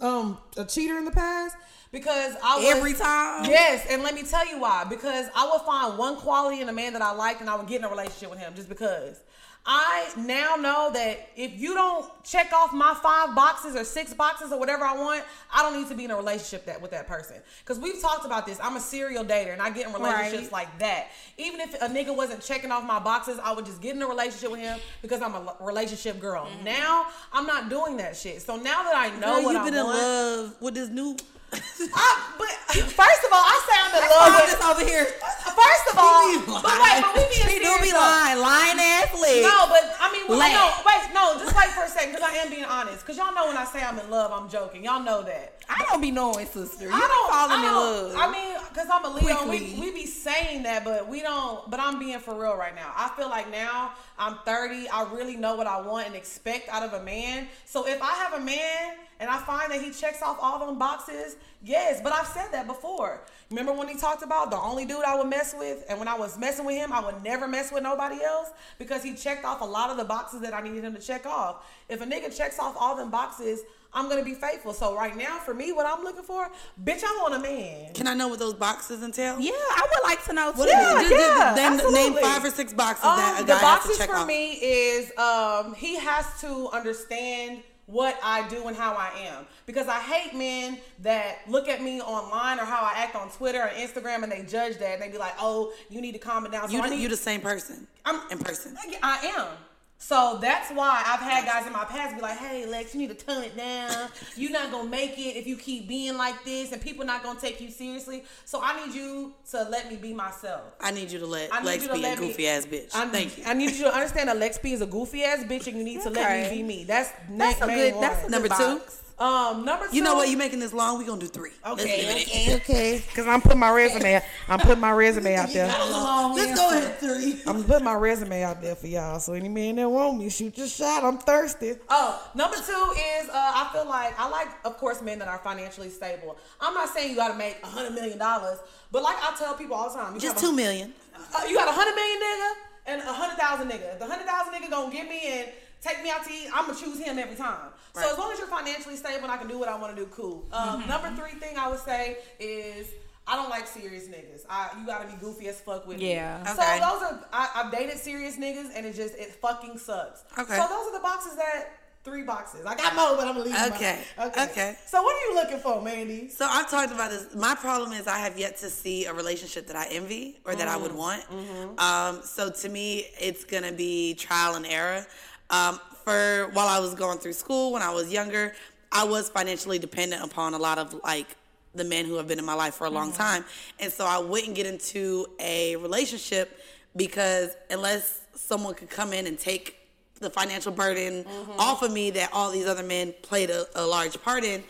um a cheater in the past? Because I was, Every time? Yes, and let me tell you why. Because I would find one quality in a man that I liked and I would get in a relationship with him just because. I now know that if you don't check off my five boxes or six boxes or whatever I want, I don't need to be in a relationship that with that person. Because we've talked about this. I'm a serial dater and I get in relationships Right. like that. Even if a nigga wasn't checking off my boxes, I would just get in a relationship with him because I'm a relationship girl. Mm-hmm. Now I'm not doing that shit. So now that I know Girl, what you've I been in love with this new. I, but first of all, I say I'm in love with. just over here. First of all, but wait, but we being She do be lying, lying ass. No, but I mean, well, no, wait, no, just wait for a second, because I am being honest. Because y'all know when I say I'm in love, I'm joking. Y'all know that. I don't be knowing, sister. You I don't falling I in love. I mean, because I'm a Leo, we, we be saying that, but we don't. But I'm being for real right now. I feel like now I'm 30. I really know what I want and expect out of a man. So if I have a man and I find that he checks off all them boxes, yes. But I've said that before. Remember when he talked about the only dude I would mess with, and when I was messing with him, I would never mess with nobody else because he checked off a lot of the boxes that I needed him to check off. If a nigga checks off all them boxes, I'm gonna be faithful. So right now, for me, what I'm looking for, bitch, I want a man. Can I know what those boxes entail? yeah, I would like to know too. What Yeah, it? Just- just yeah, name, name five or six boxes Um, that a the guy has boxes to check. The for off. me is um, he has to understand what I do and how I am because I hate men that look at me online or how I act on Twitter or Instagram and they judge that and they be like, "Oh, you need to calm it down." So You, the, need- you the same person. I'm in person. I am. So that's why I've had guys in my past be like, "Hey, Lex, you need to tone it down. You're not gonna make it if you keep being like this, and people not gonna take you seriously. So I need you to let me be myself. I need you to let I Lex to be a let me- goofy ass bitch. I, Thank you. I need you to understand that Lex P is a goofy ass bitch, and you need to let me be me. That's That's a good. one. That's a Number good two? box. Um number two. You know what? You making this long? We gonna do three. Let's Okay, give okay, okay. Because I'm putting my resume. I'm putting my resume out there. Let's go ahead three. I'm putting my resume out there for y'all. So any man that want me, shoot your shot. I'm thirsty. Oh, number two is uh, I feel like I like, of course, men that are financially stable. I'm not saying you got to make a hundred million dollars, but like I tell people all the time, you Just a- two million. Uh, you got a hundred million nigga and a hundred thousand nigga. The hundred thousand nigga gonna get me and take me out to eat, I'm gonna choose him every time. Right. So as long as you're financially stable and I can do what I want to do, cool. Um, Number three thing I would say is. I don't like serious niggas. I you gotta be goofy as fuck with Yeah. me. Okay. So those are I, I've dated serious niggas and it just it fucking sucks. Okay. So those are the boxes that three boxes. I got more, but I'm gonna leave. Okay. out. Okay. So what are you looking for, Mandii? So I've talked about this. My problem is I have yet to see a relationship that I envy or that I Mm-hmm. would want. Um, so to me, it's gonna be trial and error. Um, for while I was going through school when I was younger, I was financially dependent upon a lot of like the men who have been in my life for a long Mm-hmm. time, and so I wouldn't get into a relationship because unless someone could come in and take the financial burden off of me that all these other men played a, a large part in,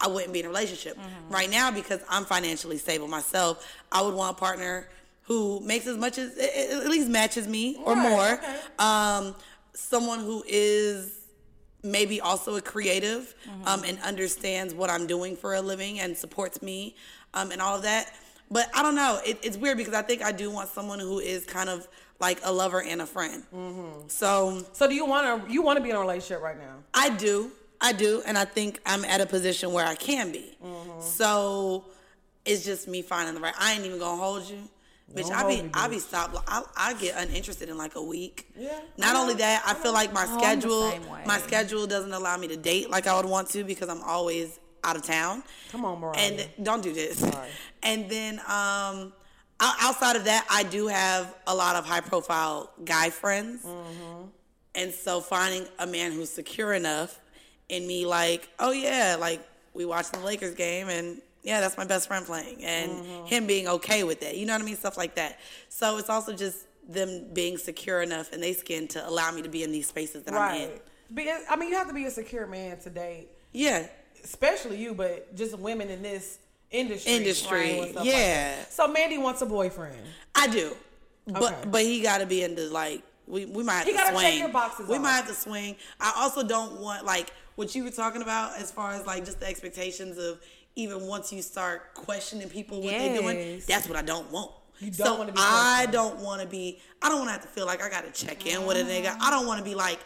I wouldn't be in a relationship. Right now, because I'm financially stable myself, I would want a partner who makes as much as at least matches me or Right, more. okay. Um, someone who is maybe also a creative Mm-hmm. um, and understands what I'm doing for a living and supports me um, and all of that. But I don't know. It, it's weird because I think I do want someone who is kind of like a lover and a friend. Mm-hmm. So So do you want to you want to be in a relationship right now? I do. I do. And I think I'm at a position where I can be. Mm-hmm. So it's just me finding the right. I ain't even going to hold you. Bitch, Don't I be hold me, I be bitch. stopped. I, I get uninterested in like a week. Yeah. Not only that, I feel like my Oh, schedule my schedule doesn't allow me to date like I would want to because I'm always out of town. Come on, Mariah. And don't do this. Sorry. And then um outside of that, I do have a lot of high profile guy friends. Mm-hmm. And so finding a man who's secure enough in me, like, oh yeah, like we watched the Lakers game and yeah, that's my best friend playing. And Mm-hmm. him being okay with it. You know what I mean? Stuff like that. So it's also just them being secure enough in their skin to allow me to be in these spaces that I'm in. right. Be, I mean, you have to be a secure man to date, Yeah. especially you, but just women in this industry. Industry, right, and stuff like yeah. so Mandii wants a boyfriend. I do. But Okay. but he gotta be into like we, we might have He to gotta swing. check your boxes we off. might have to swing. I also don't want like what you were talking about as far as like just the expectations of even once you start questioning people what they're doing. That's what I don't want. You don't so wanna be I don't want to be. I don't want to have to feel like I got to check in with a nigga. Ah. I don't want to be like.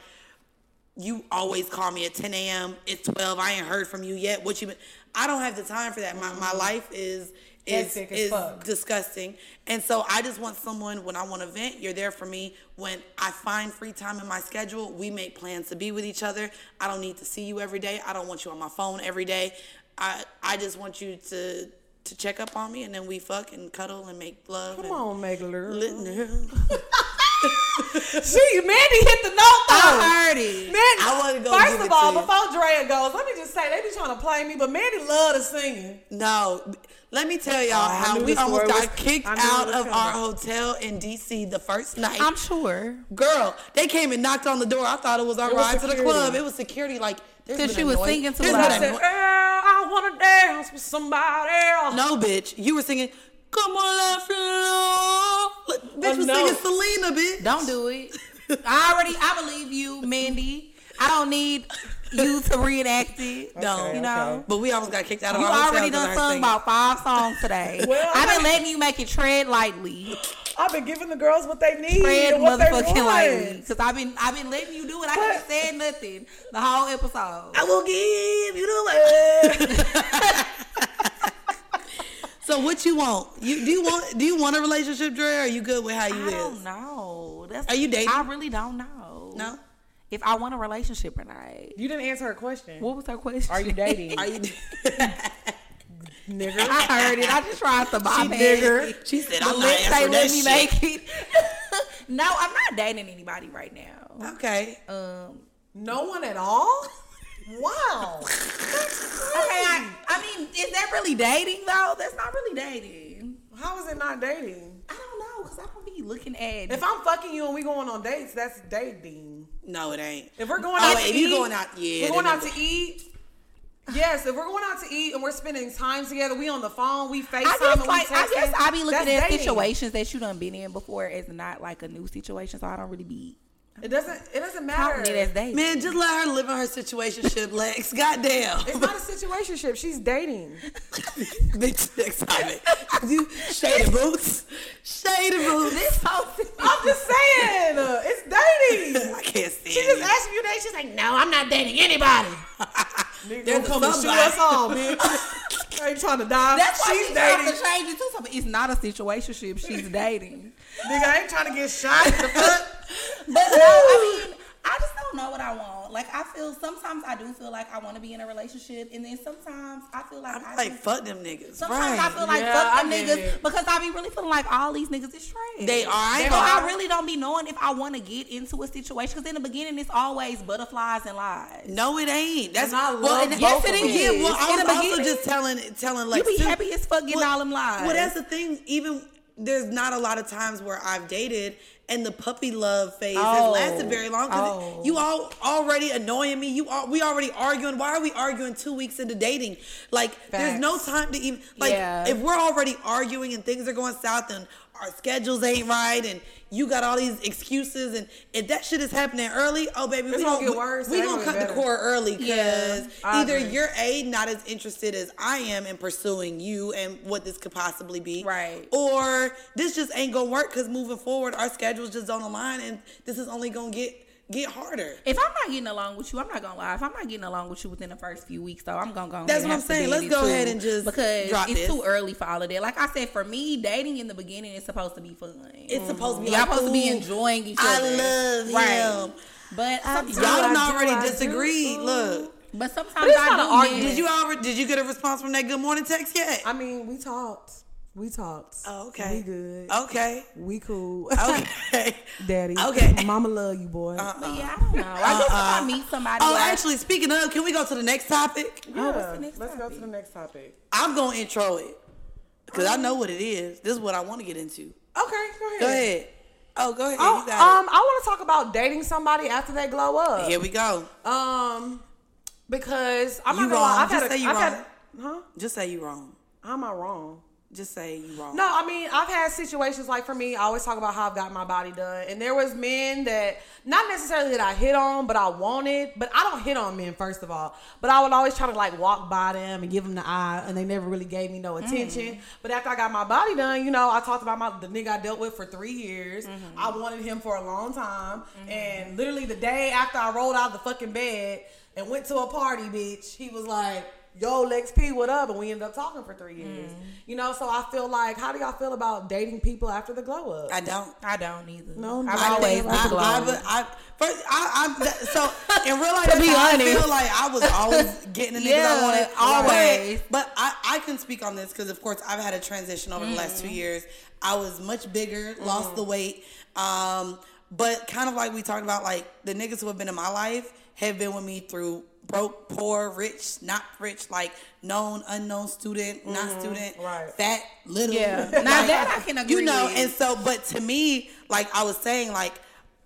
You always call me at 10 a.m. It's 12. I ain't heard from you yet. What you been? I don't have the time for that. My my mm-hmm. life is is is fuck. disgusting. And so I just want someone when I want to vent, you're there for me. When I find free time in my schedule, we make plans to be with each other. I don't need to see you every day. I don't want you on my phone every day. I I just want you to to check up on me and then we fuck and cuddle and make love. Come on, Megler. lit- She Mandii hit the note though. I heard it. Mandii, I wanna go First of all, before Drea goes, let me just say they be trying to play me, but Mandii love the singing. No, let me tell y'all Oh, how we almost got was- kicked I knew it out was of our hotel in DC the first night. I'm sure. Girl, they came and knocked on the door. I thought it was our It was ride to the security. club. It was security. Like, there's 'Cause been she was noise- singing too there's loud. been I a said, no- want to dance with somebody else." No, bitch. You were singing, come on, left floor. Look, oh, Bitch Oh, was no. singing Selena, bitch. Don't do it. I already, I believe you, Mandii. I don't need you to reenact it. Don't. you know. okay. But we almost got kicked out of You our hotel already 'cause of done her sung about five songs today. Well, I've been letting you make it tread lightly, I've been giving the girls what they need tread and what they motherfucking want. lightly. Because I've been, I've been letting you do it. I haven't said nothing the whole episode. I will give you the word. so what you want? You do you want do you want a relationship, Dre? Or are you good with how you I is? don't know. That's, Are you dating? I really don't know. No. If I want a relationship or not. You didn't answer her question. What was her question? Are you dating? Are you? nigger? I heard it. I just tried to bypass nigger. it. She said, "I'm not lips answering let that me shit." make it. no, I'm not dating anybody right now. Okay. Um, no one at all? Wow. okay, I, I mean, is that really dating though? That's not really dating. How is it not dating? I don't know because I don't be looking at. If I'm fucking you and we going on dates, that's dating. No, it ain't. If we're going Oh, out wait, to if eat, you going out- yeah, we're going out to eat. Yes, if we're going out to eat and we're spending time together, we on the phone, we FaceTime I and guess like we I texting, guess I be looking at dating. situations that you done been in before as not like a new situation, so I don't really be It doesn't. It doesn't matter. it as dating. Man, just let her live in her situationship, Lex. Goddamn. It's not a situationship. She's dating. Bitch, next time. You shady boots. Shady boots. This whole I'm just saying, uh, it's dating. I can't stand She just you. asked me today. She's like, "No, I'm not dating anybody." Nigga, There's gonna come and shoot us all, bitch. I ain't trying to die. That's why she's she's dating. dating. to change it to something. It's not a situationship. She's dating. Nigga, I ain't trying to get shot the foot. But no, I mean, I just don't know what I want. Like I feel sometimes I do feel like I want to be in a relationship, and then sometimes I feel like I I'm like, just- fuck them niggas. Sometimes I feel like Yeah, fuck them I niggas it. because I be really feeling like all these niggas is trash. They are. I So gonna- I really don't be knowing if I want to get into a situation because in the beginning it's always butterflies and lies. No, it ain't. That's And I well, love and- Yes, it well, is. Yeah, well, I In the also beginning, just telling telling like You like be Sue- happy as fuck getting well, all them lies. Well, that's the thing. Even there's not a lot of times where I've dated and the puppy love phase Oh. has lasted very long Oh. you all already annoying me. You all we already arguing. Why are we arguing two weeks into dating? Like there's no time to even like Yeah. if we're already arguing and things are going south and our schedules ain't right and you got all these excuses and if that shit is happening early, oh baby, It's we gonna gonna get worse, We gonna cut the cord early because Yeah, either agree. you're a not as interested as I am in pursuing you and what this could possibly be, Right. Or this just ain't gonna work because moving forward, our schedules just don't align, and this is only gonna get get harder. If I'm not getting along with you, I'm not gonna lie. If I'm not getting along with you within the first few weeks, though, I'm gonna go. That's what I'm saying. Let's go too, ahead and just because drop it's this. too early for all of that. Like I said, for me, dating in the beginning is supposed to be fun. It's supposed to be. Y'all like, supposed to be enjoying each other. I other. love right. him. But Y'all do. I done do, already I do. disagreed. Ooh. Look, But sometimes But it's I not do. an argument. did you already? Did you get a response from that good morning text yet? I mean, we talked. We talked. Oh, okay. We good. Okay. We cool. Okay. Daddy. Okay. Mama love you, boy. Uh, But yeah, I don't know. I guess if I meet somebody, Oh, like, actually, speaking of, can we go to the next topic? Oh, what's Yeah, the next Let's go topic? to the next topic. I'm gonna intro it because I know what it is. This is what I want to get into. Okay, go ahead. Go ahead. Oh, go ahead. Oh, you got um, I want to talk about dating somebody after they glow up. Here we go. Um, because I'm You not gonna lie, wrong. I've Just had a, say you I've wrong. had, huh? Just say you wrong. How am I wrong? Just say you wrong. No, I mean I've had situations like for me, I always talk about how I've got my body done, and there was men that not necessarily that I hit on, but I wanted. But I don't hit on men first of all. But I would always try to like walk by them and give them the eye, and they never really gave me no attention. Mm-hmm. But after I got my body done, you know, I talked about my the nigga I dealt with for three years. Mm-hmm. I wanted him for a long time, mm-hmm. and literally the day after I rolled out of the fucking bed and went to a party, bitch, he was like. Yo, Lex P, what up? And we ended up talking for three years. You know, so I feel like, how do y'all feel about dating people after the glow up? I don't. I don't either. No, I've always think been I, glow. I, I, first, I, I, so in real life, To be I honest. feel like I was always getting the niggas Yeah, I wanted. always. But, but I, I can speak on this because, of course, I've had a transition over the last two Mm-hmm. years. I was much bigger, lost the weight. Um, but kind of like we talked about, like the niggas who have been in my life have been with me through broke, poor, rich, not rich, like known, unknown student, not student, right. fat, little. Yeah. Now that I can agree You know, with. and so, but to me, like I was saying, like,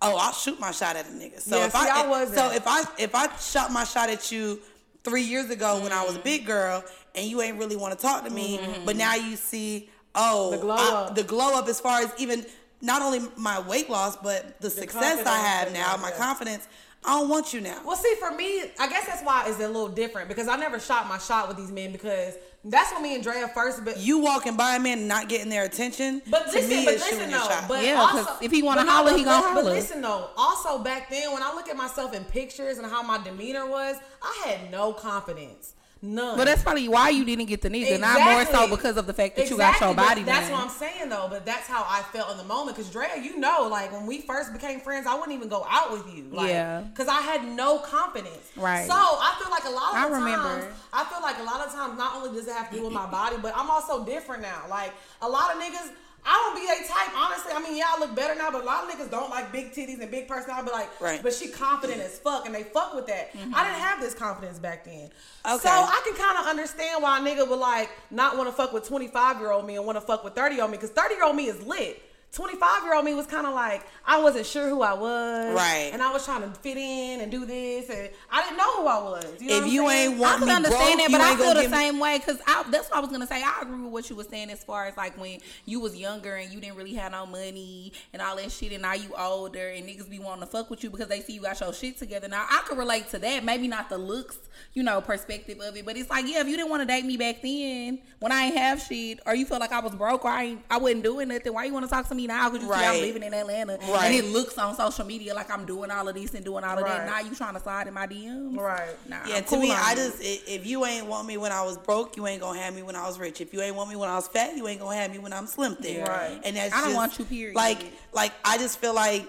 oh, I'll shoot my shot at a nigga. So Yeah, if see, I, I wasn't. so if I if I shot my shot at you three years ago when I was a Mm-hmm. big girl and you ain't really want to talk to me, but now you see, oh, The glow I- up. the glow up as far as even not only my weight loss, but the, success I have now, my that. confidence. I don't want you now. Well, see, for me, I guess that's why it's a little different because I never shot my shot with these men because that's when me and Drea first. But You walking by a man and not getting their attention. but to listen, me, but is shooting listen your though. shot. But Yeah, 'cause also, if he wanna holler, but- he gonna but- But listen though, also back then when I look at myself in pictures and how my demeanor was, I had no confidence. None. But that's probably why you didn't get the nigga. Not more so because of the fact that you got your Exactly, body That's what I'm saying though. But that's how I felt in the moment. Cause Drea, you know, like when we first became friends, I wouldn't even go out with you. Like, Yeah. Cause I had no confidence. Right. So I feel like a lot of I remember. times, I feel like a lot of times, not only does it have to do with my body, but I'm also different now. Like a lot of niggas. I don't be a type, honestly. I mean, yeah, I look better now, but a lot of niggas don't like big titties and big personality. But like, Right. but she confident as fuck, and they fuck with that. Mm-hmm. I didn't have this confidence back then. Okay. So I can kind of understand why a nigga would like not want to fuck with 25 year old me and want to fuck with 30 year old me because 30 year old me is lit. 25 year old me was kind of like I wasn't sure who I was, Right. And I was trying to fit in and do this, and I didn't know who I was. You know If you saying? ain't want I can me understand broke, that, but I feel the give me- same way because that's what I was gonna say. I agree with what you were saying as far as like when you was younger and you didn't really have no money and all that shit, and now you older and niggas be wanting to fuck with you because they see you got your shit together. Now I can relate to that. Maybe not the looks, you know, perspective of it, but it's like yeah, if you didn't want to date me back then when I ain't have shit, or you felt like I was broke or I ain't, I wasn't doing nothing, why you want to talk to me now? Because you see I'm Right. living in Atlanta Right. and it looks on social media like I'm doing all of this and doing all of Right. that. Now you trying to slide in my DMs, Right. Nah, Yeah, I'm to cool me, I just if you ain't want me when I was broke, you ain't gonna have me when I was rich. If you ain't want me when I was fat, you ain't gonna have me when I'm slim thin. Right. And that's I don't just, want you, period. Like, like I just feel like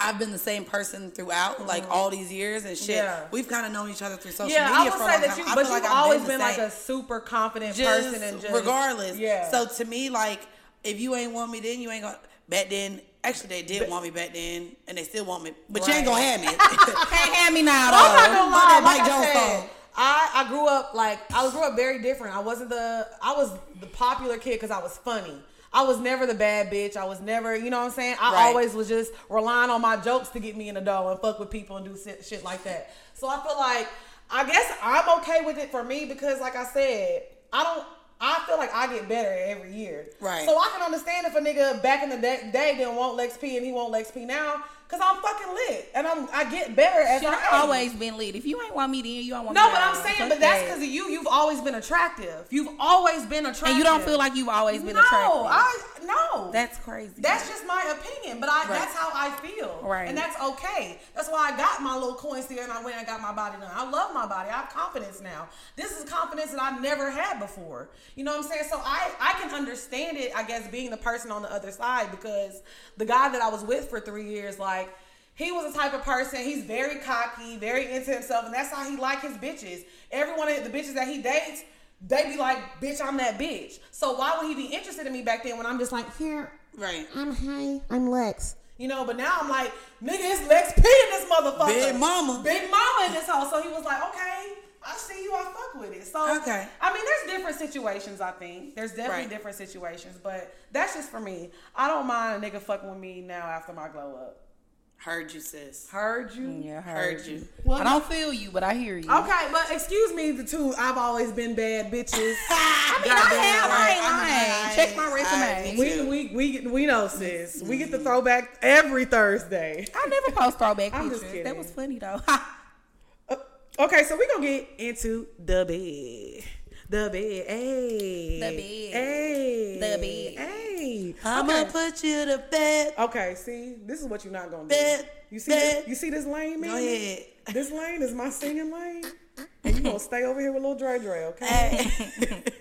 I've been the same person throughout, like all these years and shit. Mm-hmm. Yeah. We've kind of known each other through social Yeah, media I would for a say long that time. you, I but feel you've like I've always the been like a super confident just, person and just regardless. Yeah. So to me, like, if you ain't want me then, you ain't gonna. Back then, actually, they did want me back then, and they still want me, but you ain't gonna have me. Can't have me now, I'm not though. gonna Fuck lie. Like Mike I said, song. I, I grew up like I grew up very different. I wasn't the I was the popular kid because I was funny. I was never the bad bitch. I was never, you know what I'm saying? I Right. always was just relying on my jokes to get me in the door and fuck with people and do shit, shit like that. So I feel like I guess I'm okay with it for me because, like I said, I don't. I feel like I get better every year. Right. So I can understand if a nigga back in the day, day didn't want Lex P and he want Lex P now because I'm fucking lit and I'm I get better as Shit, I I've always been lit. If you ain't want me, then you don't want me. No, but. I'm saying, Fuck but that's that. because of you. You've always been attractive. You've always been attractive. And you don't feel like you've always been no, attractive. I no. That's crazy. That's just my opinion, but I that's how I feel. Right. And that's okay. That's why I got my little coins here and I went and got my body done. I love my body. I have confidence now. This is confidence that I never had before. You know what I'm saying? So I I can understand it, I guess, being the person on the other side because the guy that I was with for three years, like, he was the type of person, he's very cocky, very into himself, and that's how he like his bitches. Every one of the bitches that he dates, they be like, bitch, I'm that bitch. So why would he be interested in me back then when I'm just like, here, Right. I'm hi, I'm Lex. You know, but now I'm like, nigga, it's Lex P in this motherfucker. Big mama. Big mama in this house. So he was like, okay, I see you, I fuck with it. So Okay. I mean, there's different situations, I think. There's definitely Right. different situations, but that's just for me. I don't mind a nigga fucking with me now after my glow up. Heard you, sis. Heard you? Yeah, Heard heard you. you. I don't feel you, but I hear you. Okay, but excuse me, the two I've always been bad bitches. I mean, I have. I right. ain't I'm lying. Check my I- resume. we, we we we know sis. We get the throwback every Thursday. I never post throwback I'm just pictures. kidding. That was funny though. Uh, okay, so we're gonna get into the bed. The bed. Hey. The bed. Hey. The bed. Hey. I'ma okay. put you to bed. okay, see, this is what you're not gonna do. Bed. You see Bed. this, you see this lane, man? Go ahead. This lane is my singing lane. And you gonna stay over here with little Dre Dre, okay? Hey.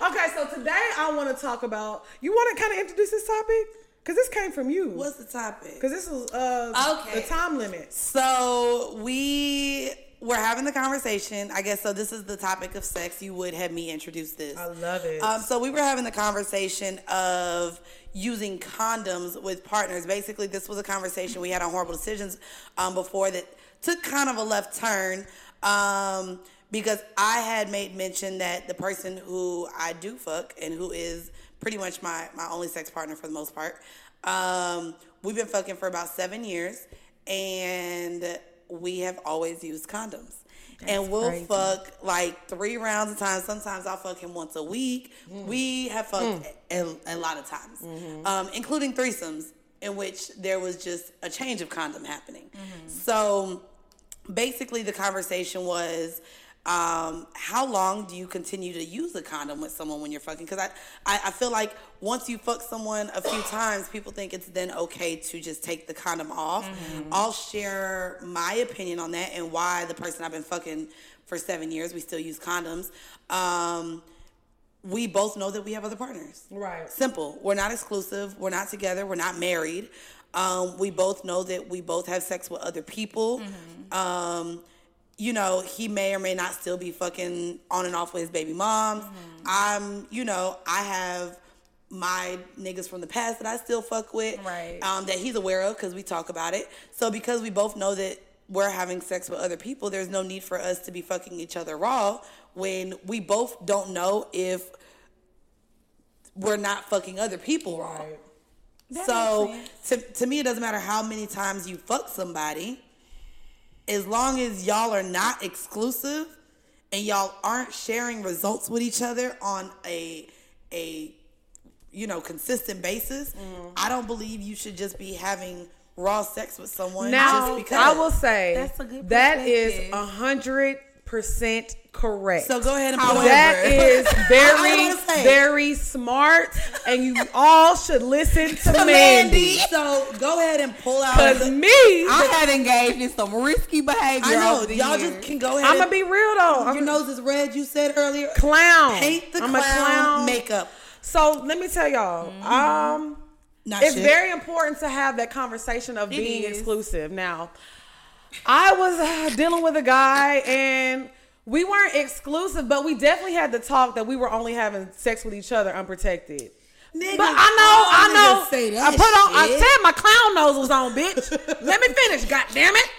Okay, so today I wanna talk about you wanna kinda introduce this topic? Cause this came from you. What's the topic? Cause this is uh Okay. the time limit. So we were having the conversation. I guess so. This is the topic of sex. You would have me introduce this. I love it. Um, so we were having the conversation of using condoms with partners. Basically, this was a conversation we had on Whoreible Decisions um, before that took kind of a left turn um, because I had made mention that the person who I do fuck and who is pretty much my my only sex partner for the most part. Um, we've been fucking for about seven years, and we have always used condoms. and we'll crazy. fuck like three rounds a time. Sometimes I'll fuck him once a week. Mm. We have fucked mm. a, a lot of times, mm-hmm. um, including threesomes in which there was just a change of condom happening. Mm-hmm. So basically, the conversation was. Um, how long do you continue to use a condom with someone when you're fucking? Because I, I, I feel like once you fuck someone a few times, people think it's then okay to just take the condom off. I'll share my opinion on that and why the person I've been fucking for seven years, we still use condoms. Um, we both know that we have other partners. Right. Simple. We're not exclusive. We're not together. We're not married. Um, we both know that we both have sex with other people. Um, you know, he may or may not still be fucking on and off with his baby moms. I'm, you know, I have my niggas from the past that I still fuck with. Right. Um, that he's aware of because we talk about it. So because we both know that we're having sex with other people, there's no need for us to be fucking each other raw when we both don't know if we're not fucking other people raw. Right. So to, to me, it doesn't matter how many times you fuck somebody, as long as y'all are not exclusive and y'all aren't sharing results with each other on a a you know consistent basis. Mm. I don't believe you should just be having raw sex with someone Now just because. I will say That's a good that is a hundred percent correct. So go ahead and pull that over. very, was gonna say. very smart, and you all should listen to, To Mandii. So go ahead and pull out. Cause the- me, I had engaged in some risky behavior. I know y'all years. just can go ahead. I'm gonna be real though. Your I'm nose is red. You said earlier. clown. Paint the I'm clown, a clown. makeup. So let me tell y'all. Um, Not it's shit. very important to have that conversation of being is. exclusive. Now, I was uh, dealing with a guy and we weren't exclusive, but we definitely had to talk that we were only having sex with each other unprotected. Niggas, But I know, all I know. Say that I put on. I said my clown nose was on, bitch. Let me finish. God damn it.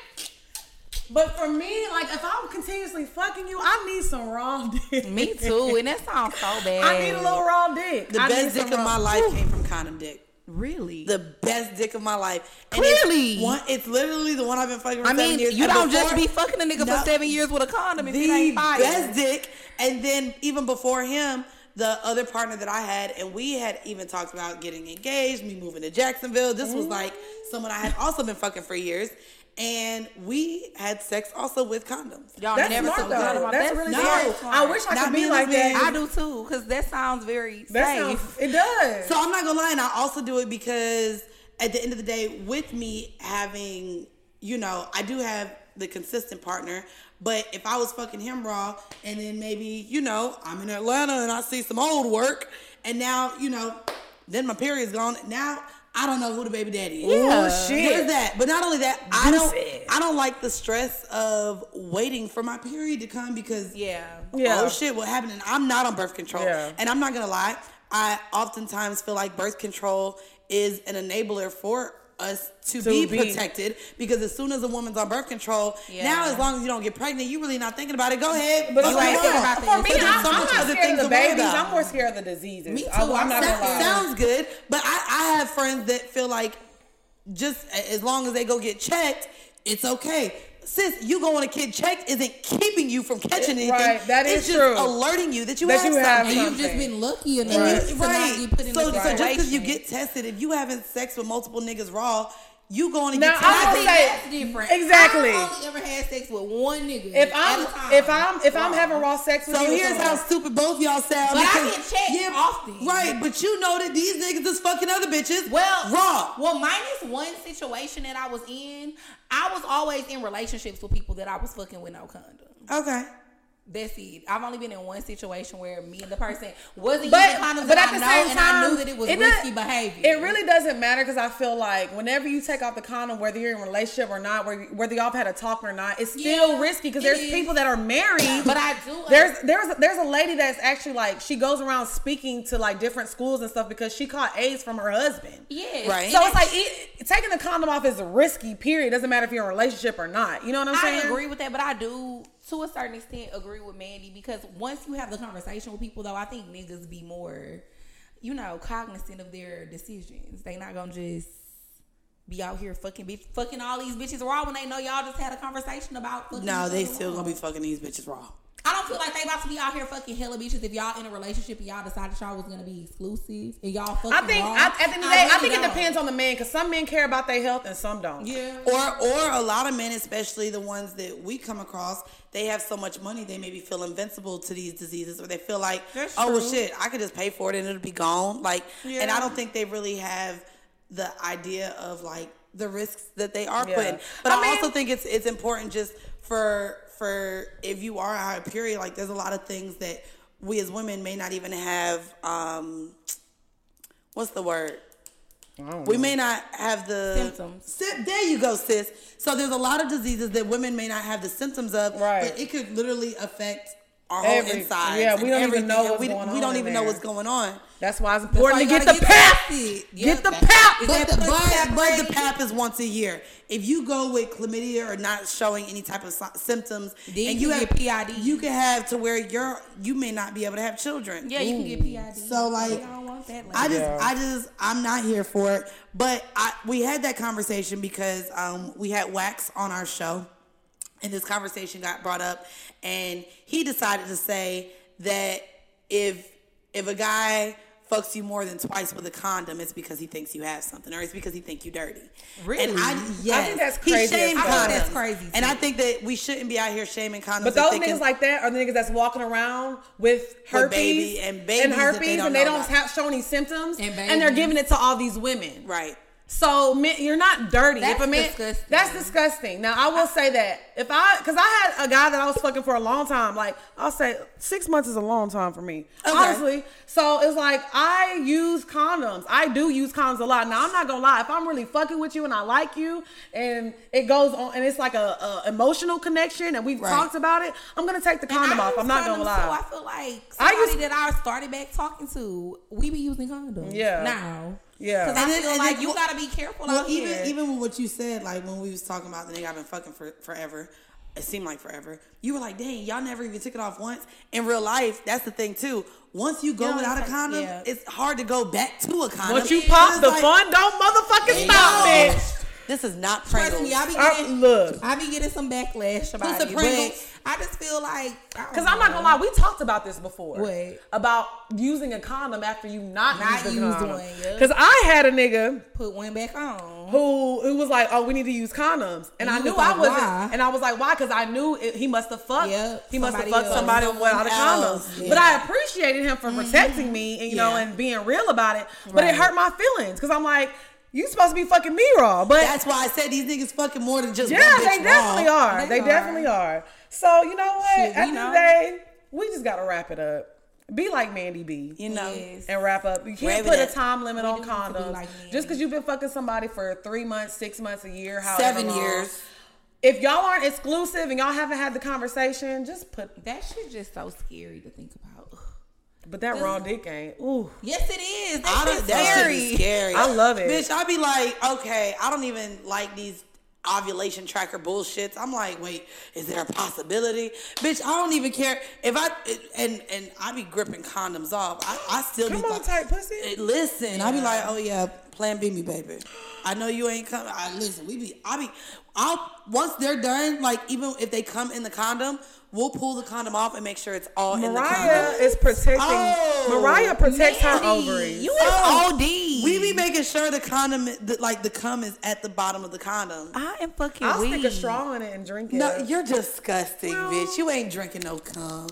But for me, like if I'm continuously fucking you, I need some raw dick. Me too, and that sounds so bad. I need a little raw dick. The I best dick some of my life came from condom dick. Really? The best dick of my life. And it's Clearly. one, it's literally the one I've been fucking for I seven mean, years. you And don't just be fucking a nigga No. for seven years with a condom if it the ain't fire. best dick. And then even before him, the other partner that I had, and we had even talked about getting engaged, me moving to Jacksonville. This was like someone I had also been fucking for years. And we had sex also with condoms. Y'all That's never smart took a condom. That's really no, smart. I wish I Not could be like that. I do too, because that sounds very That safe. sounds, it does. So I'm not gonna lie, and I also do it because at the end of the day, with me having, you know, I do have the consistent partner. But if I was fucking him raw, and then maybe, you know, I'm in Atlanta and I see some old work, and now, you know, then my period's gone. Now I don't know who the baby daddy is. Yeah. Oh, shit. There's that. But not only that, I don't Deuces. I don't like the stress of waiting for my period to come because yeah. Yeah. oh shit, what happened? And I'm not on birth control. Yeah. And I'm not gonna lie, I oftentimes feel like birth control is an enabler for us to, To be, be- protected because as soon as a woman's on birth control, Yeah. now as long as you don't get pregnant, you're really not thinking about it. Go ahead, But you ain't thinking about For me, I'm, so I'm not scared of the babies. I'm more scared of the diseases. Me too. I, I'm not lie. Sounds good, but I, I have friends that feel like just as long as they go get checked, it's okay. Sis, you going to get checked isn't keeping you from catching anything. Right, that it's just true. alerting you that you That have you have something. And you've just been lucky enough And to you, not right. get put in so, this so just because you get tested, if you having sex with multiple niggas raw, you going to Now, get I'm gonna say- that's different. Exactly. I've only ever had sex with one nigga. If I'm if I'm if I'm having raw sex with So you, here's how stupid both y'all sound. But I get checked often. Right, but you know that these niggas is fucking other bitches. Well, raw. Well, minus one situation that I was in, I was always in relationships with people that I was fucking with no condom. Okay. That's it. I've only been in one situation where me and the person wasn't but, using condoms, but at I the know, same and time, I knew that it was does- risky behavior. It really doesn't matter because I feel like whenever you take off the condom, whether you're in a relationship or not, whether whether y'all have had a talk or not, it's still Yeah, risky because there's is. people that are married. But I do. There's there's there's a lady that's actually like she goes around speaking to like different schools and stuff because she caught AIDS from her husband. yeah, Right. So it's like it, taking the condom off is risky. Period. Doesn't matter if you're in a relationship or not. You know what I'm saying? I agree with that, but I do to a certain extent agree with Mandii because once you have the conversation with people, though, I think niggas be more, you know, cognizant of their decisions. They not gonna just be out here fucking be fucking all these bitches raw when they know y'all just had a conversation about. No, they still raw. gonna be fucking these bitches raw. I don't feel like they about to be out here fucking hella bitches if y'all in a relationship and y'all decided y'all was gonna be exclusive and y'all fucking. I think raw. I, at the end of the day, I, really think it don't. depends on the man because some men care about their health and some don't. Yeah. Or or a lot of men, especially the ones that we come across, they have so much money they maybe feel invincible to these diseases, or they feel like, oh well, shit, I could just pay for it and it'll be gone. Like, and I don't think they really have the idea of like the risks that they are Yeah. putting. But I I, mean- also think it's it's important just for for if you are out of period, like there's a lot of things that we as women may not even have. um What's the word? We may not have the Symptoms. Sy- there you go, sis. So there's a lot of diseases that women may not have the symptoms of, Right. but it could literally affect our whole inside. yeah, we don't even know what's we, going we don't in even know there. what's going on. That's why it's That's why important to get gotta the pap. tested. Get the pap. But the, but, but the pap is once a year. If you go with chlamydia or not showing any type of symptoms, Then and you you have get PID. you can have to where you're you may not be able to have children. Yeah, you can get PID. So, like, We don't want that. I just, Yeah. I just, I'm not here for it. But I, we had that conversation because um, we had Wax on our show, and this conversation got brought up, and he decided to say that if if a guy fucks you more than twice with a condom, it's because he thinks you have something, or it's because he think you dirty. Really? And I, yes, think that's he crazy as shamed fuck. I think that's condoms. crazy, And. I think that we shouldn't be out here shaming condoms. But those thinking- niggas like that are the niggas that's walking around with herpes baby and babies and herpes, they don't and they don't about. have show any symptoms, And and, they're giving it to all these women. right. So you're not dirty. That's if a man, disgusting. that's disgusting. Now I will say that if I, because I had a guy that I was fucking for a long time. Like I'll say six months is a long time for me, Okay. honestly. So it's like I use condoms. I do use condoms a lot. Now I'm not gonna lie. If I'm really fucking with you and I like you, and it goes on, and it's like a, a emotional connection, and we've Right. talked about it, I'm gonna take the condom off. I'm not gonna lie. So I feel like I somebody use- that I started back talking to, we be using condoms. Yeah. Now. Yeah. Because I And then- feel and like then- you gotta be careful Well, out even here. even with what you said, like when we was talking about the nigga I've been fucking for forever, it seemed like forever. You were like, dang, y'all never even took it off once. In real life, that's the thing too. Once you go You know, without a condom, yeah. it's hard to go back to a condom. Once you pop, the like, fun don't motherfucking stop, no, bitch. This is not Trust me, I be I- look. I be getting some backlash about What's it. the But Pringles? I just feel like Because I'm not gonna lie, we talked about this before. What? About using a condom after you not, Not used a used condom. one, yeah. Because I had a nigga put one back on. who who was like, "Oh, we need to use condoms," and You I knew was I wasn't, why? and I was like, "Why?" Because I knew it, he must have fucked. Yeah, he must have somebody fucked else. somebody without a condom. else, But I. Mm-hmm. appreciated him for protecting me and you know and being real about it. But it hurt my feelings because I'm like, you supposed to be fucking me raw, but That's why I said these niggas fucking more than just yeah, they definitely raw. are. They, They are. definitely are. So you know what? Shit, we At the know. day, we just gotta wrap it up. Be like Mandii B. You know, Yes. and wrap up. You can't Wrap it put a time limit We on do need to be condoms. like Just because you've been fucking somebody for three months, six months, a year, however seven long. years. If y'all aren't exclusive and y'all haven't had the conversation, just put. That shit just so scary to think about. But that raw dick ain't. Ooh. Yes, it is. I That don't, shit's scary. scary. I love it. Bitch, I be like, okay, I don't even like these ovulation tracker bullshits. I'm like, wait, is there a possibility? Bitch, I don't even care if I and and I be gripping condoms off. I, I still Come be on, like, tight pussy. listen. I be like, oh yeah, Plan B me, baby. I know you ain't coming. I listen. We be. I be. I'll once they're done. Like even if they come in the condom, we'll pull the condom off and make sure it's all in the condom. Mariah is protecting. Oh, Mariah protects her ovaries. You is Oh, OD. We be making sure the condom, the, like the cum, is at the bottom of the condom. I am fucking I'll weak. stick a straw in it and drink it. No, you're disgusting, Well- bitch. You ain't drinking no cum.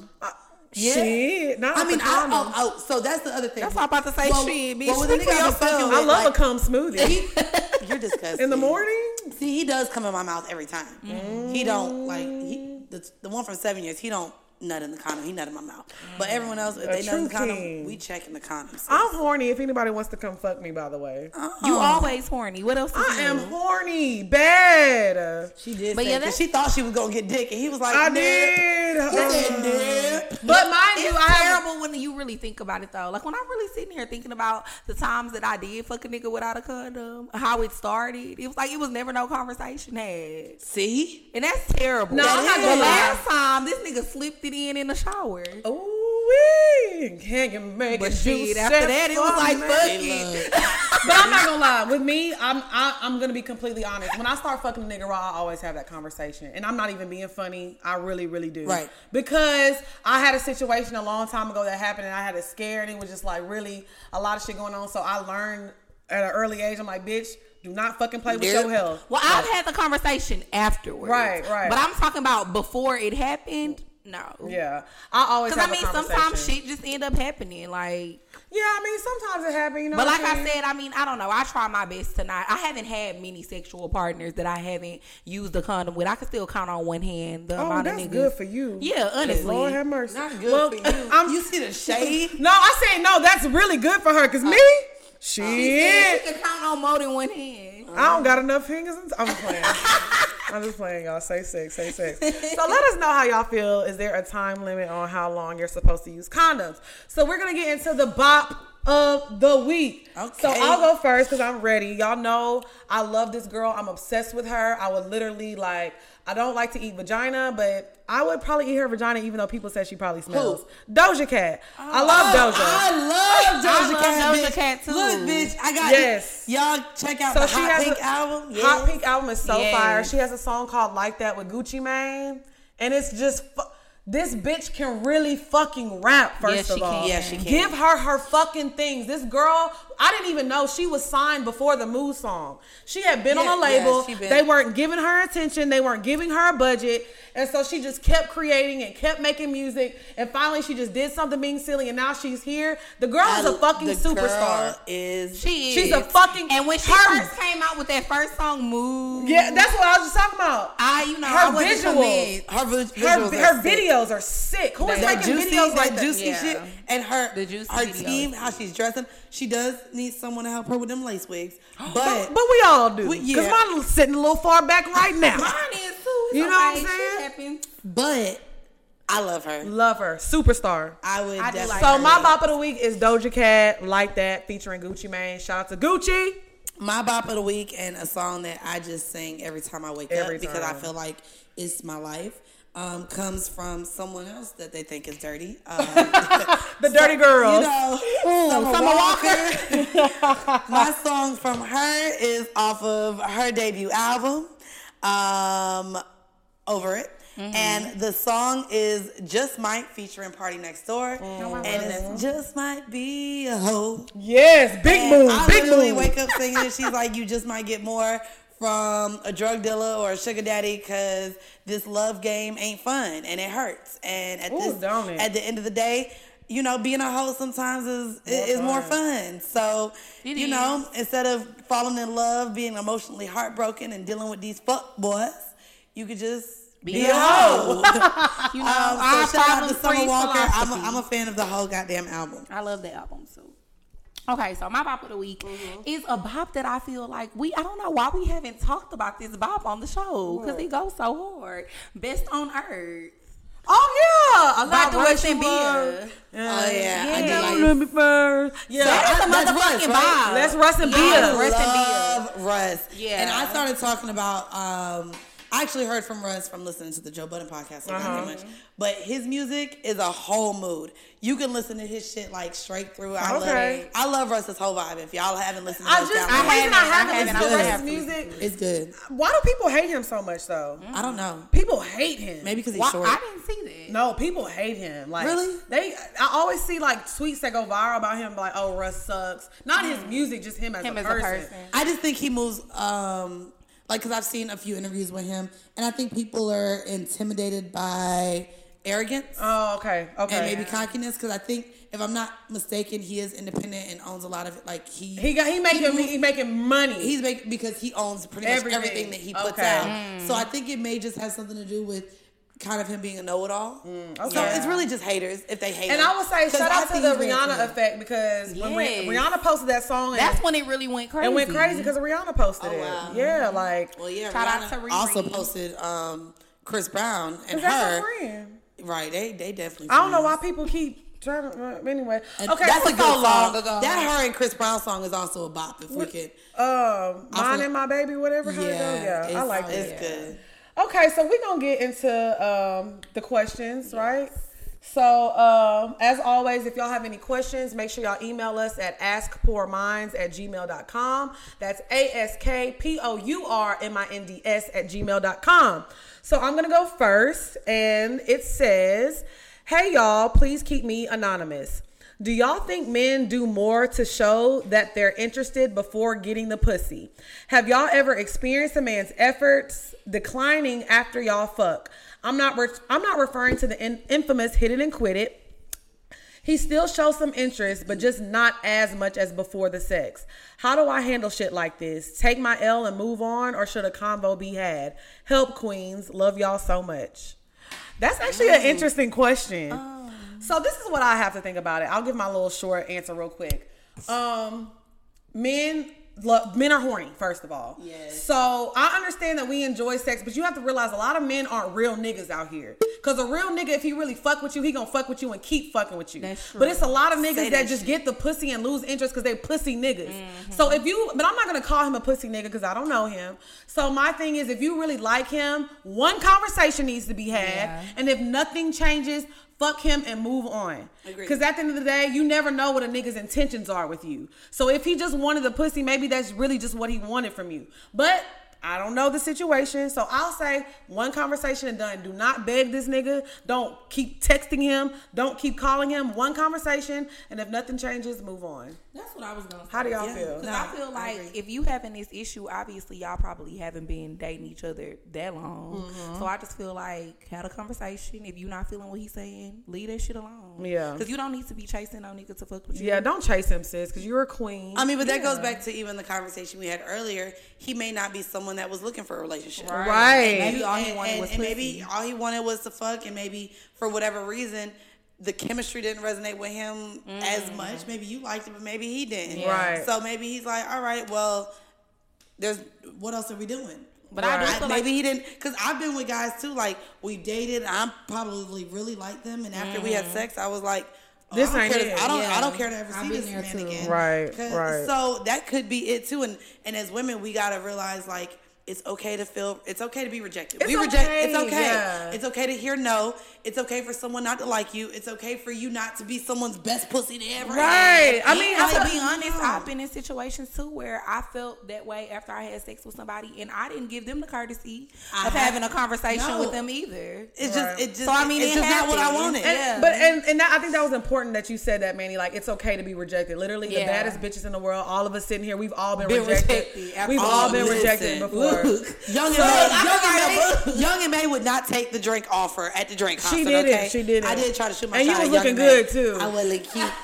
Yeah. Shit, not I mean, I, oh, oh, so that's the other thing. That's what I'm about to say. Shit, bitch. Well, with the Speak I'm fucking with, I love like, a cum smoothie. he- you're disgusting. in the morning. See, he does come in my mouth every time. Mm. He don't like he the, the one from seven years. He don't nut in the condom. He nut in my mouth. But everyone else, if A they nut in the true condom, king. we checking the condoms. I'm horny. If anybody wants to come fuck me, by the way, You always horny. What else? I is am new? horny, bad. She did, But say, yeah, 'cause that's- she thought she was gonna get dick, and he was like, I "Nah." did. He said, Uh, "Nah." But mind you, It's I have. terrible when you really think about it though. Like when I'm really sitting here thinking about the times that I did fuck a nigga without a condom, how it started. It was like it was never no conversation had, See, and that's terrible. No, I'm not the gonna lie. last time this nigga slipped it in in the shower. Ooh, wee. Can you make But it shit, juicy after that, it was like, fuck it. But I'm not gonna lie. With me, I'm I, I'm gonna be completely honest. When I start fucking a nigga raw, I always have that conversation, and I'm not even being funny. I really, really do. Right. Because I had a situation a long time ago that happened, and I had it scared. And it was just like really a lot of shit going on. So I learned at an early age. I'm like, bitch, do not fucking play with Yeah. your health. Well, I've had the conversation afterwards. Right, right. But I'm talking about before it happened. No. Yeah, I always. Because I mean, a sometimes shit just end up happening. Like, Yeah, I mean, sometimes it happens. You know. but what like I mean? said, I mean, I don't know. I try my best to not. I haven't had many sexual partners that I haven't used a condom with. I can still count on one hand the Oh, amount that's of niggas. That's good for you. Yeah, honestly. Lord have mercy. not good Well, for you. I'm, you see the shade? no, I say no. That's really good for her. Cause oh. me, She shit. said she can count on more than one hand. I don't got enough fingers. and- I'm just playing. I'm just playing, y'all. Say six, say six. So let us know how y'all feel. Is there a time limit on how long you're supposed to use condoms? So we're gonna get into the bop of the week. Okay. So I'll go first because I'm ready. Y'all know I love this girl. I'm obsessed with her. I would literally like. I don't like to eat vagina, but I would probably eat her vagina, even though people said she probably smells. Doja Cat. I love Oh, Doja. I love Doja I love Cat. Doja. Cat, too. Look, bitch, I got Yes. Y'all check out So the Hot Pink a, album. Hot Pink album is so Yes. fire. She has a song called "Like That" with Gucci Mane, and it's just fu- this bitch can really fucking rap. First Yes, of she all, can. Yeah, she can. Give her her fucking things. This girl, I didn't even know she was signed before the Move song. She had been Yeah, on a label. yeah, been- they weren't giving her attention. They weren't giving her a budget. And so she just kept creating and kept making music. And finally, she just did something being silly. And now she's here. The girl is a fucking the superstar. Girl is She She's is. a fucking- And when she her- first came out with that first song, "Move," Yeah, that's what I was just talking about. I, you know, Her I visuals. her vis- her, visuals her are sick. videos are sick. Who is that making juicy, videos like that? juicy Yeah. shit, and her her team, how she's dressing. She does need someone to help her with them lace wigs, But, but but we all do. Because yeah. mine's sitting a little far back right now. Mine is too. You know what I'm saying? But I love her. Love her. Superstar. I would I definitely. like So my bop of the week is Doja Cat, like that, featuring Gucci Mane. Shout out to Gucci. my bop of the week and a song that I just sing every time I wake Every up because I feel like "It's My Life." Um, comes from someone else that they think is dirty. Um, The Dirty Girls. You know, Summer, Walker. My song from her is off of her debut album, um, Over It. And the song is Just Might featuring PARTYNEXTDOOR. and it's Just Might Be a Hoe. Yes, big And move, I big literally move. wake up singing it. She's like, you just might get more from a drug dealer or a sugar daddy because this love game ain't fun and it hurts. And at Ooh, this, at the end of the day, you know, being a hoe sometimes is is more fun. So, It you know, instead of falling in love, being emotionally heartbroken, and dealing with these fuck boys, you could just be, a a hoe. You know, um, so shout out to problem-free Summer Walker. I'm a, philosophy. I'm a fan of the whole goddamn album. I love the album too. Okay, so my bop of the week is a bop that I feel like we I don't know why we haven't talked about this bop on the show because it goes so hard. Best on Earth. Oh yeah, I By like the way Russ she and was. Oh yeah, I Yeah. do like Let me first. Yeah, That is a that's motherfucking Russ, right? vibe. Let's Russ and Yeah, Bia. Russ and Bia. love Russ. Yeah. And I started talking about. Um, I actually heard from Russ from listening to the Joe Budden podcast. So Uh-huh. much, but his music is a whole mood. You can listen to his shit like straight through. I Okay. love. I love Russ's whole vibe. If y'all haven't listened to I just the I reason I haven't, I haven't haven't. listened to I Russ's music. it's good. Why do people hate him so much though? I don't know. People hate him. Maybe because he's Why, short. I didn't see that. No, people hate him. Like Really? They, I always see like tweets that go viral about him, like, "Oh, Russ sucks." Not his music, just him as, Him a, as a person. person. I just think he moves um like because I've seen a few interviews with him, and I think people are intimidated by arrogance. Oh, okay, okay. and maybe cockiness because I think if I'm not mistaken, he is independent and owns a lot of. Like he he got he making moves- he making money. he's making because he owns pretty much Everything. everything that he puts Okay. out. Mm. So I think it may just have something to do with kind of him being a know-it-all. So okay. it's really just haters if they hate. and him. I would say shout out to the Rihanna cool. effect because when Rihanna posted that song, and, That's when it really went crazy. it went crazy because Rihanna posted Oh, it. Yeah, like Well, yeah, Shout out to Riri. also posted um, Chris Brown and her. friend. Right, they they definitely. I don't know why people keep trying to. Uh, anyway, And okay, that's a good so long song. ago. That her and Chris Brown song is also a bop. If we could, Um, mine Also- and my baby, whatever. how it go. yeah, yeah, I it's- like it's it. good. Okay, so we're gonna get into um, the questions, right? So, um, as always, if y'all have any questions, make sure y'all email us at askpourminds at gmail.com. That's A S K P O U R M I N D S at gmail.com. So, I'm gonna go first, and it says, Hey, y'all, please keep me anonymous. Do y'all think men do more to show that they're interested before getting the pussy? Have y'all ever experienced a man's efforts declining after y'all fuck? I'm not re- I'm not referring to the in- infamous hit it and quit it. He still shows some interest, but just not as much as before the sex. How do I handle shit like this? Take my L and move on, or should a convo be had? Help, queens. Love y'all so much. That's actually an interesting question. Um, So this is what I have to think about it. I'll give my little short answer real quick. Um, men. Love, men are horny, first of all. Yes. So I understand that we enjoy sex, but you have to realize a lot of men aren't real niggas out here. Cause a real nigga, if he really fuck with you, he gonna fuck with you and keep fucking with you. That's true. But it's a lot of niggas that, that just shit. get the pussy and lose interest because they pussy niggas. Mm-hmm. So if you, but I'm not gonna call him a pussy nigga because I don't know him. So my thing is, if you really like him, one conversation needs to be had, Yeah. and if nothing changes, fuck him and move on. Because at the end of the day, you never know what a nigga's intentions are with you. So if he just wanted the pussy, maybe that's really just what he wanted from you. But I don't know the situation. So I'll say one conversation and done. Do not beg this nigga. Don't keep texting him. Don't keep calling him. One conversation. And if nothing changes, move on. That's what I was gonna say. How do y'all Yeah. feel? Because No, I feel like agree. if you having this issue, obviously y'all probably haven't been dating each other that long. Mm-hmm. So I just feel like had a conversation. If you're not feeling what he's saying, leave that shit alone. Yeah. Because you don't need to be chasing no nigga to fuck with you. Yeah, don't chase him, sis, because you're a queen. I mean, but that goes back to even the conversation we had earlier. He may not be someone that was looking for a relationship. Right. Maybe all he and, wanted and- was and maybe all he wanted was to fuck, and maybe for whatever reason, the chemistry didn't resonate with him as much. Maybe you liked it, but maybe he didn't. Mm. Right. So maybe he's like, all right, well, there's what else are we doing? But I do Right. feel maybe he didn't, because I've been with guys too. Like we dated, I probably really liked them, and after we had sex, I was like. oh, This I don't ain't care it. to- I don't. I don't care to ever see this man too. again. Right. right. So that could be it too. And and as women, we gotta realize like it's okay to feel it's okay to be rejected. It's we reject it's okay. yeah. It's okay to hear no. It's okay for someone not to like you. It's okay for you not to be someone's best pussy they ever Right. had. I mean, And I to be honest, I've been in situations too where I felt that way after I had sex with somebody, and I didn't give them the courtesy I of have- having a conversation No. with them either. It's Right. just it just So, I mean, it's it just not what I wanted. And, Yeah. But and, and that, I think that was important that you said that, Mandii. Like it's okay to be rejected. Literally, the baddest bitches in the world. All of us sitting here, we've all been, Been rejected. rejected, We've absolutely. all been Listen, rejected before. Young and, So, May, Young, and May, Young and May would not take the drink offer at the drink concert. She did it. She did it. I did try to shoot my And you shot was at Young looking and May. good, too. I was look cute.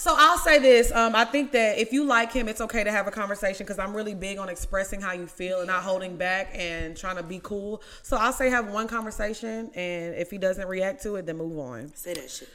So I'll say this. Um, I think that if you like him, it's okay to have a conversation because I'm really big on expressing how you feel and not holding back and trying to be cool. So I'll say have one conversation, and if he doesn't react to it, then move on. Say that shit.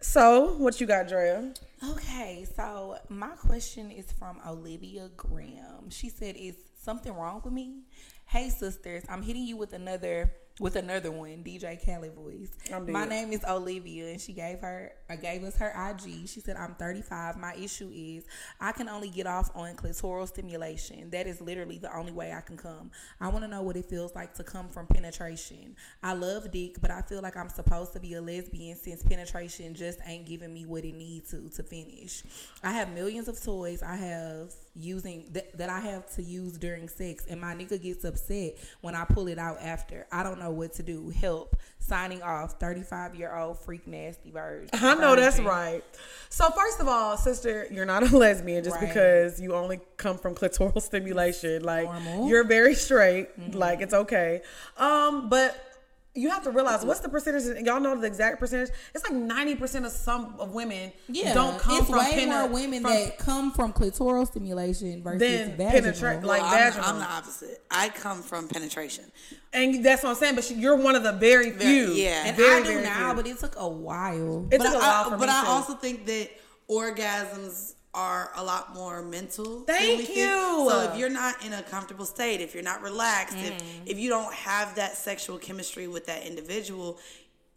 So what you got, Drea? Okay, so my question is from Olivia Graham. She said, "Is something wrong with me?" Hey sisters, I'm hitting you with another with another one, DJ Khaled voice. My name is Olivia, and she gave her uh, gave us her IG. She said, "I'm 35. My issue is I can only get off on clitoral stimulation. That is literally the only way I can come. I want to know what it feels like to come from penetration. I love dick, but I feel like I'm supposed to be a lesbian since penetration just ain't giving me what it needs to to finish. I have millions of toys I have using th- that I have to use during sex, and my nigga gets upset when I pull it out after. I don't know what to do. Help. Signing off. 35 year old freak nasty virgin. I know that's right. So first of all, sister, you're not a lesbian just Right. because you only come from clitoral stimulation. Like Normal. you're very straight. Like it's okay. Um, but you have to realize what's the percentage? And y'all know the exact percentage. It's like ninety percent of some of women Yeah, don't come it's from way pena- more women from- that come from clitoral stimulation versus Then vaginal. penetrate- like- Well, I'm, vaginal. I'm the opposite. I come from penetration. and that's what I'm saying. But she, you're one of the very few. yeah. and Very, I do now, few. but it took a while. It but took a I, while for but me I too. also think that orgasms are a lot more mental. Thank think. you. So if you're not in a comfortable state, if you're not relaxed, Mm. if if you don't have that sexual chemistry with that individual,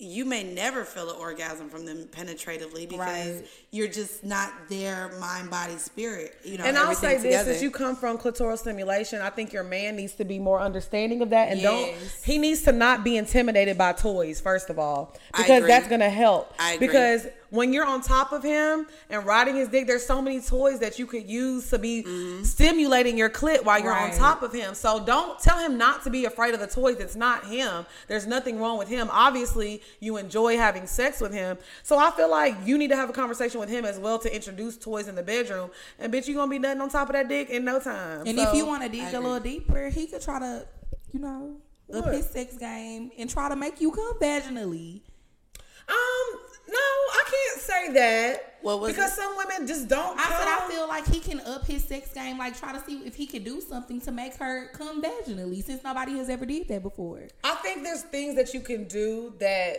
you may never feel an orgasm from them penetratively because Right. you're just not there, mind, body, spirit. You know, and I'll say this: together. since you come from clitoral stimulation, I think your man needs to be more understanding of that, and don't. He needs to not be intimidated by toys. First of all, because that's gonna help. I agree. Because when you're on top of him and riding his dick, there's so many toys that you could use to be Mm-hmm. stimulating your clit while you're on top of him. So don't tell him not to be afraid of the toys. It's not him. There's nothing wrong with him. Obviously, you enjoy having sex with him. So I feel like you need to have a conversation with him as well to introduce toys in the bedroom. And bitch, you gonna be nothing on top of that dick in no time. And So- if you want to dig a little deeper, he could try to, you know, up his sex game and try to make you come vaginally. um, no, I can't say that. What was because it? some women just don't. I said I feel like he can up his sex game, like try to see if he could do something to make her come vaginally, since nobody has ever did that before. I think there's things that you can do that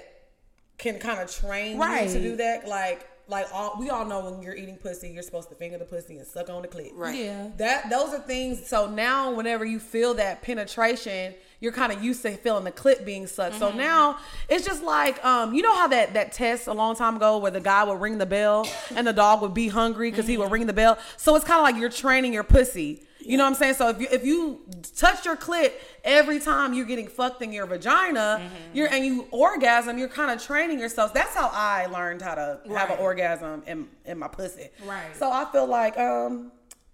can kind of train Right. you to do that. Like, like all we all know when you're eating pussy, you're supposed to finger the pussy and suck on the clit. Right. Yeah. That those are things. So now, whenever you feel that penetration, you're kind of used to feeling the clit being sucked. So now it's just like, um, you know how that that test a long time ago where the guy would ring the bell and the dog would be hungry because he would ring the bell. So it's kind of like you're training your pussy. You know what I'm saying? So if you if you touch your clit every time you're getting fucked in your vagina, you're and you orgasm, you're kind of training yourself. That's how I learned how to have an orgasm in in my pussy. Right. So I feel like um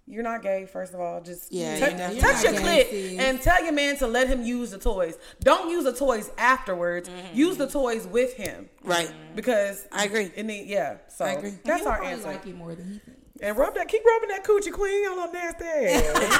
you're not gay, first of all. Just Yeah, tou- you're not- you're touch your gay, clit sis. and tell your man to let him use the toys. Don't use the toys afterwards. Mm-hmm. Use the toys with him. Right. Because I agree. In the, yeah. So I agree. that's our answer. Like it more than he thinks. And rub that, keep rubbing that coochie queen on her nasty ass.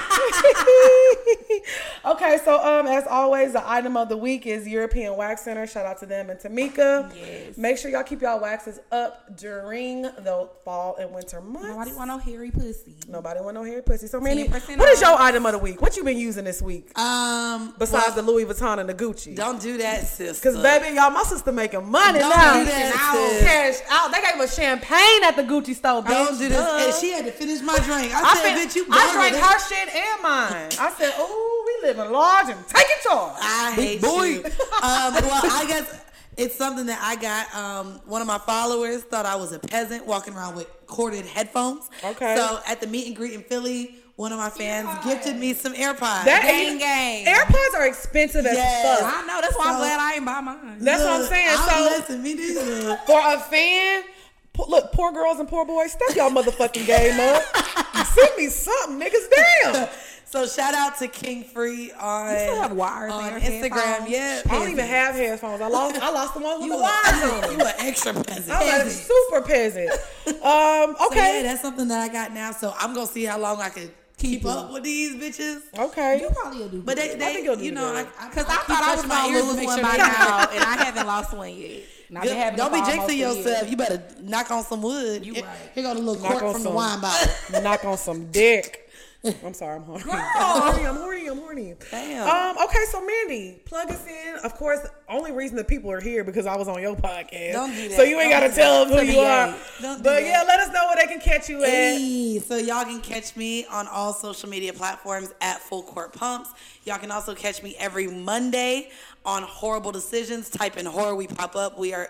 okay, so um, as always, the item of the week is European Wax Center. Shout out to them and Tamika. Yes. Make sure y'all keep y'all waxes up during the fall and winter months. Nobody want no hairy pussy. Nobody want no hairy pussy. So, Mandii, 10% what is your item of the week? What you been using this week Um, besides well, the Louis Vuitton and the Gucci? don't do that, sister. Because baby, y'all, my sister making money Don't now. do that, sis. cash out. They gave us champagne at the Gucci store. Bitch. don't do this. Duh. Hey, she had to finish my drink. I, I, said, fin- bitch, you I drank buggered. her shit and mine. I said, oh, we living large and taking charge." I hate boy. you. Um, well, I guess it's something that I got. Um, one of my followers thought I was a peasant walking around with corded headphones. Okay. So at the meet and greet in Philly, one of my fans gifted me some AirPods. That Gang, gang. AirPods are expensive as Yes. fuck. I know. That's why I'm glad I ain't buy mine. That's what I'm saying. I'm So listen, me neither. for a fan, po- look, poor girls and poor boys, step y'all motherfucking game up. Send me something, niggas. Damn. So shout out to King Free on, still have wires on Instagram. Yeah, I don't even have headphones. I lost. I lost the ones with you the wires on you an extra peasant. I'm a super peasant. Um. So, yeah, Okay. that's something that I got now. So I'm gonna see how long I can keep, Keep up up. with these bitches. Okay. You probably will do. But they, they think you'll do you know, good. I, I, keep thought I was my ears lose one by now, and I haven't lost one yet. And I've Don't be for jinxing yourself. You better knock on some wood. You Here- right. Here go the little Knock cork on from the some- wine bottle. Knock on some dick. I'm sorry, I'm horny. I'm horny, I'm horny, I'm horny. Damn. Um, okay, so Mandii, plug us in. Of course, only reason that people are here because I was on your podcast. Don't do that. So you ain't gotta tell them who you are. Don't do but yeah, let us know where they can catch you at. Hey, so y'all can catch me on all social media platforms at Full Court Pumps. Y'all can also catch me every Monday on Whoreible Decisions. Type in horror, we pop up. We are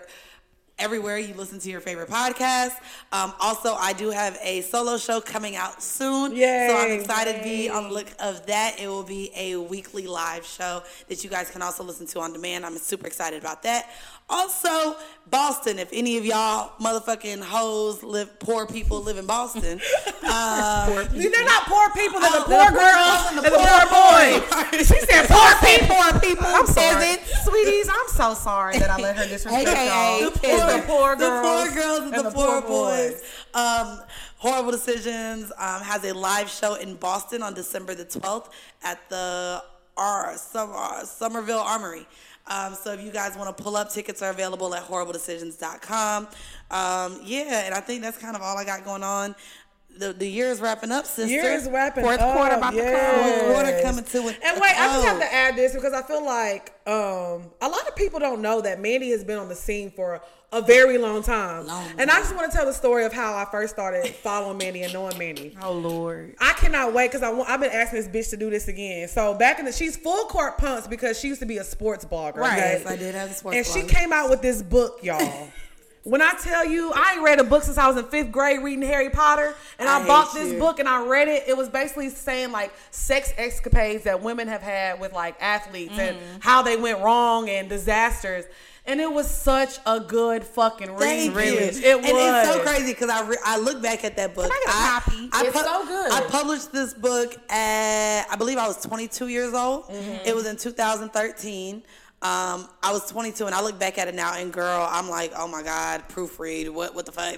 everywhere you listen to your favorite podcast. Um, also, I do have a solo show coming out soon. Yay. So I'm excited to be on the look of that. It will be a weekly live show that you guys can also listen to on demand. I'm super excited about that. Also, Boston. If any of y'all motherfucking hoes live, poor people live in Boston, um, They're not poor people, they're the Oh, poor the poor girls girls and and the the poor poor boys. She said poor people. Poor people, I'm sorry. peasants. Sweeties, I'm so sorry that I let her disrespect AKA y'all. the It's the poor the girls, poor girls and, the, poor, boys. Um, Whoreible Decisions um, has a live show in Boston on December the 12th at the R, Sum, uh, Somerville Armory. Um, so if you guys want to pull up, tickets are available at whoreibledecisions.com. Um, yeah, and I think that's kind of all I got going on. The, the year is wrapping up, sister. Year is wrapping Fourth up. quarter about to come. Fourth quarter coming to an And wait, I just have to add this because I feel like um, a lot of people don't know that Mandii has been on the scene for a very long time. Long and I just want to tell the story of how I first started following Mandii and knowing Mandii. Oh Lord. I cannot wait because I've been asking this bitch to do this again. So back in the, she's full court pumps because she used to be a sports blogger. Right. okay? Yes, I did have a sports And she came out with this book, y'all. When I tell you, I ain't read a book since I was in fifth grade reading Harry Potter, and I, I bought this you. book and I read it. It was basically saying like sex escapades that women have had with like athletes and how they went wrong and disasters. And it was such a good fucking read. Thank really. you. It was. and it's so crazy because I re- I look back at that book. I get a copy? I It's so good. I published this book at I believe I was 22 years old. Mm-hmm. It was in 2013. Um, I was 22 and I look back at it now and girl, I'm like, oh my god, proofread, what what the fuck?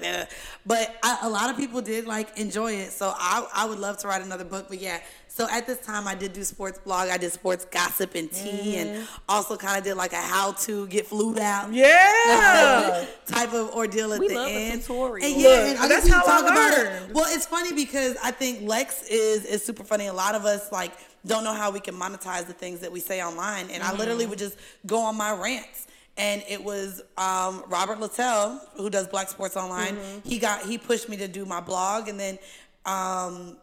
But I, a lot of people did like enjoy it, so I I would love to write another book. But yeah, so at this time I did do sports blog, I did sports gossip and tea, and also kind of did like a how to get flued out yeah. type of ordeal at We the love a end. tutorial. And yeah, Look, and I that's need to I talk about learned. it. Well, it's funny because I think Lex is is super funny. A lot of us like don't know how we can monetize the things that we say online, and I literally would just go on my rants. And it was um, Robert Littal who does Black Sports Online. He got he pushed me to do my blog, and then um,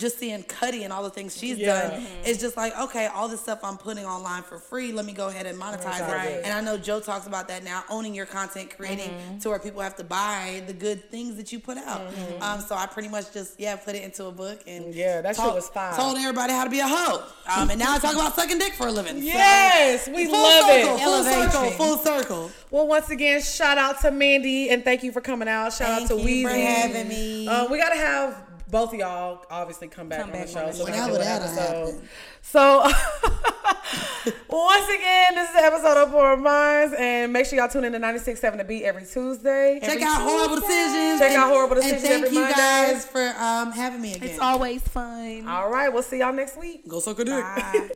just seeing Cuddy and all the things she's Yeah. done, it's just like, okay, all this stuff I'm putting online for free, let me go ahead and monetize Monetize it. it. And I know Joe talks about that now, owning your content, creating to where people have to buy the good things that you put out. Um, so I pretty much just, yeah, put it into a book and Yeah, that shit told- was fire. Told everybody how to be a hoe. Um, and now I talk about sucking dick for a living. So, Yes, we love circle, it. Full Elevation. circle, full circle. Well, once again, shout out to Mandii and thank you for coming out. Shout Thank out to you Weezy for having me. Uh, we gotta have both of y'all obviously come back Come on the show. on the so we show. can do Whenever an that'll happen. So once again, this is the episode of Pour Minds, and make sure y'all tune in to 96.7 to beat every Tuesday. Check Every out Horrible Tuesday. Decisions. Check and- out Whoreible Decisions And thank every you Monday. guys for um, having me again. It's always fun. All right, we'll see y'all next week. Go suck a dick. Bye.